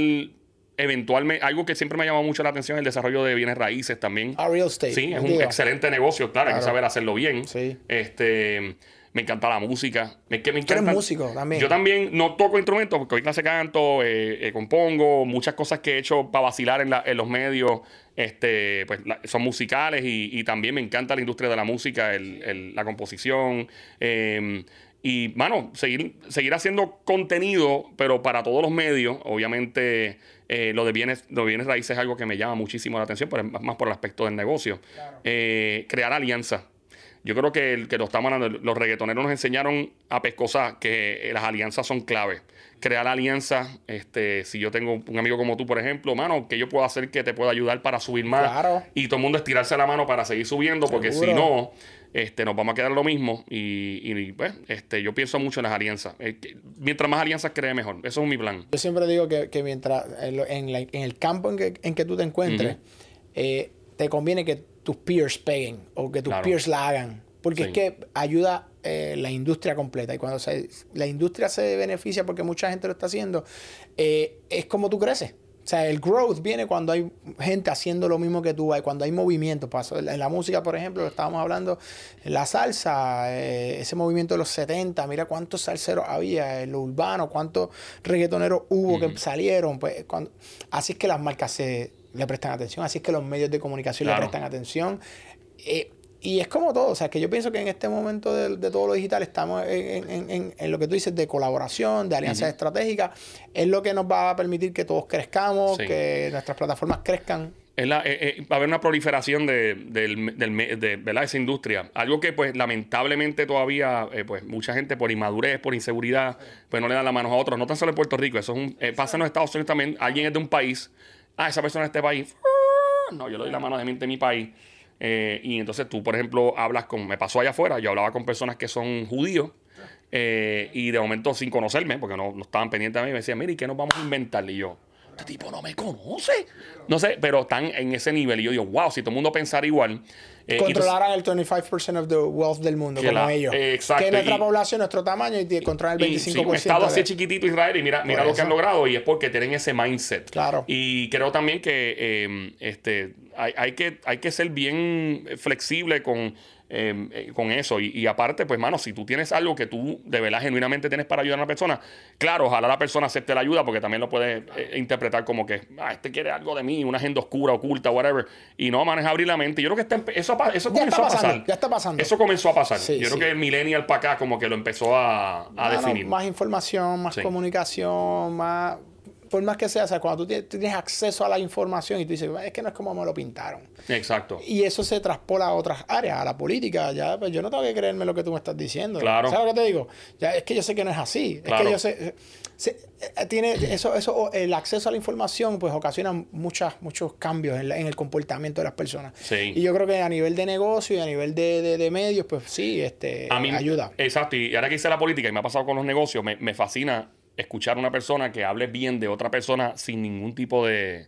eventualmente, algo que siempre me ha llamado mucho la atención es el desarrollo de bienes raíces también. A real estate. Sí, es un digo. excelente negocio, claro, hay que saber hacerlo bien. Sí. Este, me encanta la música. Es que me Tú eres encanta. músico también. Yo también no toco instrumentos porque hoy clase canto, eh, eh, compongo, muchas cosas que he hecho para vacilar en, la- en los medios, este, pues la- son musicales y, y también me encanta la industria de la música, el- el- la composición. eh, y, mano, seguir, seguir haciendo contenido, pero para todos los medios. Obviamente, eh, lo, de bienes, lo de bienes raíces es algo que me llama muchísimo la atención, pero es más- por el aspecto del negocio. Eh, crear alianzas. Yo creo que, el, que lo estamos hablando, los reggaetoneros nos enseñaron a pescosar que eh, las alianzas son clave. Crear alianzas, este, si yo tengo un amigo como tú, por ejemplo, mano, que yo puedo hacer que te pueda ayudar para subir más. Claro. Y todo el mundo estirarse la mano para seguir subiendo, porque si no, este, nos vamos a quedar lo mismo. Y, y, pues, este, yo pienso mucho en las alianzas. Eh, que- mientras más alianzas cree, mejor. Eso es mi plan. Yo siempre digo que, que mientras en, la- en el campo en que, en que tú te encuentres, eh, te conviene que tus peers peguen o que tus Claro. peers la hagan. Porque Sí. es que ayuda eh, la industria completa. Y cuando se- la industria se beneficia porque mucha gente lo está haciendo, es como tú creces. O sea, el growth viene cuando hay gente haciendo lo mismo que tú, hay- cuando hay movimiento. En la música, por ejemplo, lo estábamos hablando, en la salsa, eh, ese movimiento de los 70, mira cuántos salseros había, en lo urbano, cuántos reggaetoneros hubo que salieron. Pues, cuando, así es que las marcas se, le prestan atención, así es que los medios de comunicación Claro. le prestan atención. Eh, y es como todo, o sea, que yo pienso que en este momento de, de todo lo digital estamos en, en- en- en lo que tú dices de colaboración, de alianzas estratégicas, es lo que nos va a permitir que todos crezcamos, Sí. que nuestras plataformas crezcan es la- eh, eh, va a haber una proliferación de, del- del me- de, ¿verdad? esa industria. Algo que, pues, lamentablemente todavía, eh, pues, mucha gente por inmadurez, por inseguridad, pues no le dan la mano a otros. No tan solo en Puerto Rico, eso es un, eh, pasa en los Estados Unidos también. Alguien es de un país, ah, esa persona es de este país. No, yo le doy la mano de de mi país. Eh, y entonces tú, por ejemplo, hablas con, me pasó allá afuera, yo hablaba con personas que son judíos. eh, y de momento sin conocerme, porque no, no estaban pendientes de mí, me decían, mira, ¿y qué nos vamos a inventar? Y yo, este tipo no me conoce. No sé, pero están en ese nivel. Y yo digo, wow, si todo el mundo pensara igual. eh, y Controlaran el 25% of the wealth del mundo, Que como la- ellos. eh, exacto, Que nuestra y- población, nuestro tamaño, y controlan el y 25%. sí, un estado así de- chiquitito Israel y mira, mira Por lo que han logrado y es porque tienen ese mindset. Claro. Y creo también que eh, este, hay, hay que hay que ser bien flexible con, eh, eh, con eso. Y, y aparte, pues, mano, si tú tienes algo que tú de verdad genuinamente tienes para ayudar a una persona, claro, ojalá la persona acepte la ayuda porque también lo puede eh, interpretar como que, ah, este quiere algo de mí, una agenda oscura, oculta, whatever. Y no, maneja abrir la mente. Yo creo que está eso, eso Ya comenzó está a pasar. ya está pasando. Eso comenzó a pasar. Sí, Yo sí. creo que el millennial para acá como que lo empezó a, a Mano, definir. Más información, más Sí. comunicación, más. Por más que sea, o sea, cuando tú tienes, tienes acceso a la información y tú dices, es que no es como me lo pintaron. Exacto. Y eso se traspola a otras áreas, a la política. Ya, pues yo no tengo que creerme lo que tú me estás diciendo. Claro. ¿Sabes lo que te digo? Ya, es que yo sé que no es así. Es Claro. que yo sé. se- eh, tiene eso, eso, el acceso a la información, pues ocasiona muchas, muchos cambios en, la- en el comportamiento de las personas. Sí. Y yo creo que a nivel de negocio y a nivel de, de- de medios, pues sí, este, a mí ayuda. Exacto, y ahora que hice la política y me ha pasado con los negocios, me, me fascina escuchar a una persona que hable bien de otra persona sin ningún tipo de.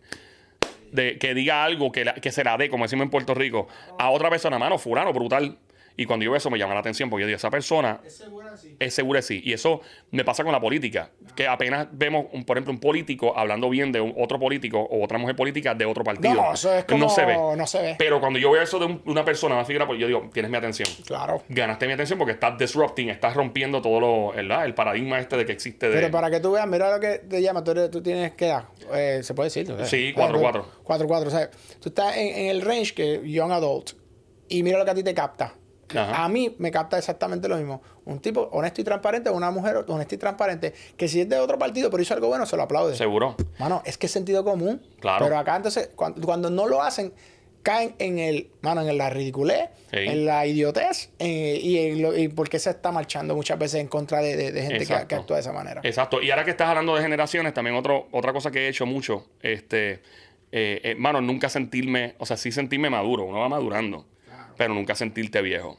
de que diga algo que, la- que se la dé, como decimos en Puerto Rico, a otra persona, mano, fulano, brutal. Y cuando yo veo eso me llama la atención porque yo digo, esa persona es segura de sí. Y eso me pasa con la política. Que apenas vemos, un, por ejemplo, un político hablando bien de un- otro político o otra mujer política de otro partido. No, eso es como. no se ve. No se ve. Pero cuando yo veo eso de un- una persona, una figura, pues yo digo, tienes mi atención Claro. ganaste mi atención porque estás disrupting, estás rompiendo todo lo, ¿verdad? el paradigma este de que existe de... Pero para que tú veas, mira lo que te llama. Tú, eres- tú tienes que. Eh, se puede decir. Sí, Eh, 4-4. 4-4. O sea, tú estás en, en el range que young adult. Y mira lo que a ti te capta. Ajá. A mí me capta exactamente lo mismo. Un tipo honesto y transparente, una mujer honesta y transparente, que si es de otro partido, pero hizo algo bueno, se lo aplaude. Seguro. Mano, es que es sentido común. Claro. Pero acá entonces, cuando, cuando no lo hacen, caen en el, mano, en la ridiculez, Sí. en la idiotez, eh, y, en lo- y porque se está marchando muchas veces en contra de, de- de gente que actúa de esa manera. Exacto. Y ahora que estás hablando de generaciones, también otro, otra cosa que he hecho mucho, este, eh, eh, mano, nunca sentirme, o sea, sí sentirme maduro, uno va madurando, pero nunca sentirte viejo.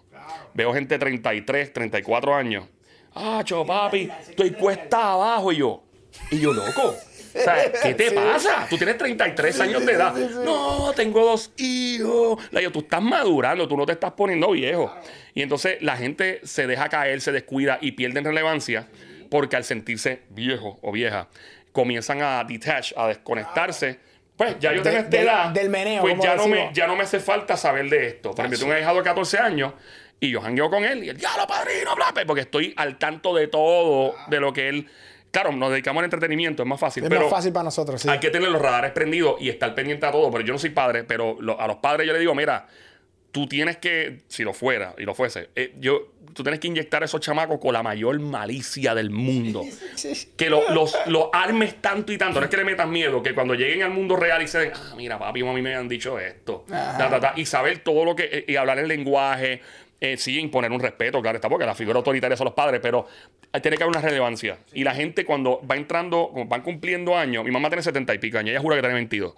Veo gente de 33, 34 años. Ah, cho, papi, estoy cuesta abajo y yo. Y yo, loco. O sea, ¿qué te Sí. pasa? Tú tienes 33 años de edad. No, tengo dos hijos. Le digo, tú estás madurando, tú no te estás poniendo viejo. Y entonces la gente se deja caer, se descuida y pierden relevancia porque al sentirse viejo o vieja comienzan a detach, a desconectarse. Pues ya yo De- tengo esta del- edad. del meneo, Pues ya no, me, ya no me hace falta saber de esto. Por ejemplo, tengo un hijado de 14 años y yo jangueo con él y él, ya lo padrino, bla, bla", porque estoy al tanto de todo, de lo que él. Claro, nos dedicamos al entretenimiento, es más fácil. es pero más fácil para nosotros, sí. hay que tener los radares prendidos y estar pendiente a todo. Pero yo no soy padre, pero lo- a los padres yo les digo, mira, tú tienes que, si lo fuera y lo fuese, eh, yo, tú tienes que inyectar a esos chamacos con la mayor malicia del mundo. Que lo- los, los armes tanto y tanto. No es que le metas miedo, que cuando lleguen al mundo real y se den, ah, mira, papi y mami me han dicho esto. Ta, ta, ta", y saber todo lo que. eh, y hablar el lenguaje. Eh, sí, imponer un respeto, claro está, porque la figura autoritaria son los padres, pero tiene que haber una relevancia. Y la gente cuando va entrando, como van cumpliendo años, mi mamá tiene 70 y pico años, ella jura que tiene 22.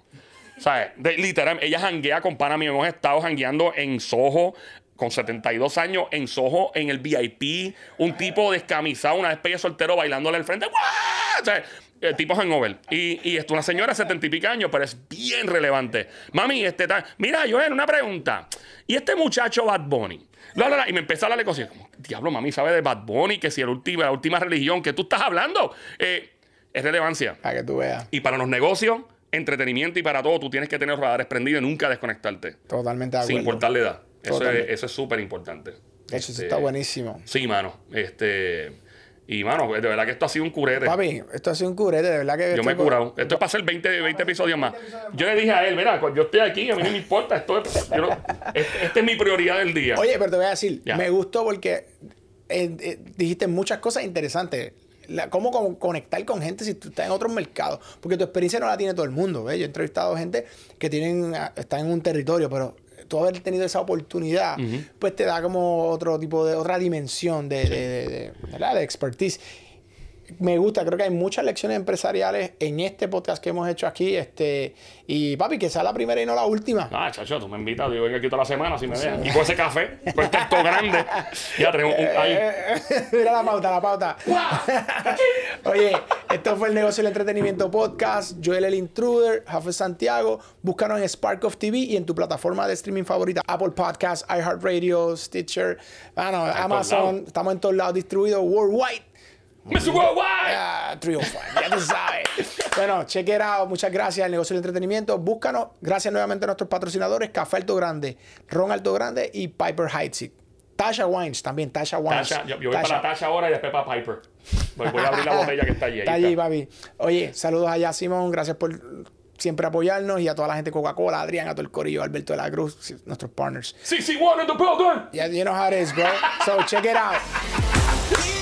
¿Sabes? De- literal, ella janguea con pana mío. Hemos estado jangueando en Soho con 72 años en Soho, en el VIP. Un tipo descamisado, una despedida de soltero bailándole al frente. ¡Guau! O sea, el tipo hangover. Y, y esto, una señora de 70 y pico años, pero es bien relevante. Mami, este tal. Mira, Joel, una pregunta. ¿Y este muchacho Bad Bunny? La, la, la, y me empezó a hablarle cosas. y yo, Como, diablo, mami, sabe de Bad Bunny, que si el último, la última religión que tú estás hablando. Eh, es relevancia. Para que tú veas. Y para los negocios, entretenimiento y para todo, tú tienes que tener los radares prendidos y nunca desconectarte. Totalmente de Sin acuerdo. importar la edad. Eso es, Totalmente. eso es súper importante. Eso Este, está buenísimo. Sí, mano. Este. Y, mano, de verdad que esto ha sido un curete. Papi, esto ha sido un curete, de verdad que. Yo me he curado. Esto es para hacer 20, 20 episodios más. Yo le dije a él, mira, yo estoy aquí, a mí no me importa. Esto es, no- este- esta es mi prioridad del día. Oye, pero te voy a decir, Ya. me gustó porque eh, eh, dijiste muchas cosas interesantes. La- cómo con- conectar con gente si tú estás en otros mercados. Porque tu experiencia no la tiene todo el mundo. ¿ves? Yo he entrevistado gente que tienen, ah, están en un territorio, pero tú haber tenido esa oportunidad, pues te da como otro tipo de, otra dimensión de, de, de- de- de expertise. Me gusta, creo que hay muchas lecciones empresariales en este podcast que hemos hecho aquí. Este, y papi, que sea la primera y no la última. Ah, chacho, tú me invitas, yo vengo aquí toda la semana si me dejan. Y con ese café, con este esto grande. Ya tenemos un. ahí. Mira la pauta, la pauta. Oye, esto fue el negocio del entretenimiento podcast. Joel el Intruder, Jafé Santiago. Búscanos en Spark of TV y en tu plataforma de streaming favorita: Apple Podcasts, iHeartRadio, Stitcher, bueno, Amazon. lados. Estamos en todos lados distribuidos worldwide. Mr. Worldwide. Ah, 305, ya tú sabes. bueno, check it out. Muchas gracias al negocio del entretenimiento. Búscanos. Gracias nuevamente a nuestros patrocinadores: Café Alto Grande, Ron Alto Grande y Piper Heidsieck. Tasha Wines también, Tasha Wines. Tasha, yo, yo voy para Tasha ahora y después para Piper. Voy, voy a abrir la botella que está allí. Está allí, está. papi. Oye, saludos allá, Simón. Gracias por siempre apoyarnos y a toda la gente de Coca-Cola, Adrián, a todo el corillo, Alberto de la Cruz, nuestros partners. CC1 in the building. Yeah, you know how it is, bro. So check it out.